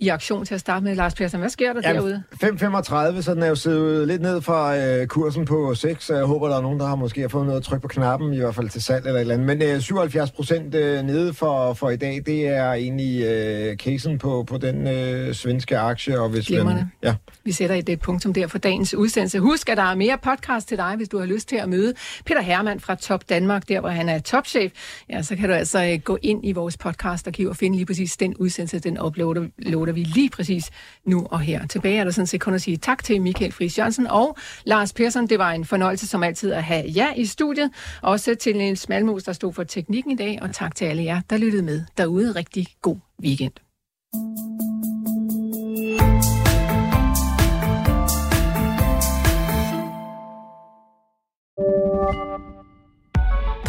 i aktion til at starte med. Lars Persson, hvad sker der derude? 5,35, så den er jo siddet lidt ned fra øh, kursen på 6, så jeg håber, der er nogen, der har måske har fået noget at trykke på knappen, i hvert fald til salg eller et eller andet. Men øh, 77 procent øh, nede for, for i dag, det er egentlig øh, casen på, på den øh, svenske aktie. Og hvis Glimrende. ja. Vi sætter et det punktum der for dagens udsendelse. Husk, at der er mere podcast til dig, hvis du har lyst til at møde Peter Hermann fra Top Danmark, der hvor han er topchef. Ja, så kan du altså øh, gå ind i vores podcastarkiv og finde lige præcis den udsendelse, den uploader afslutter vi lige præcis nu og her. Tilbage er der sådan set kun at sige tak til Michael Friis Jørgensen og Lars Persson. Det var en fornøjelse som altid at have jer i studiet. Også til Niels Malmos, der stod for teknikken i dag, og tak til alle jer, der lyttede med derude. Rigtig god weekend.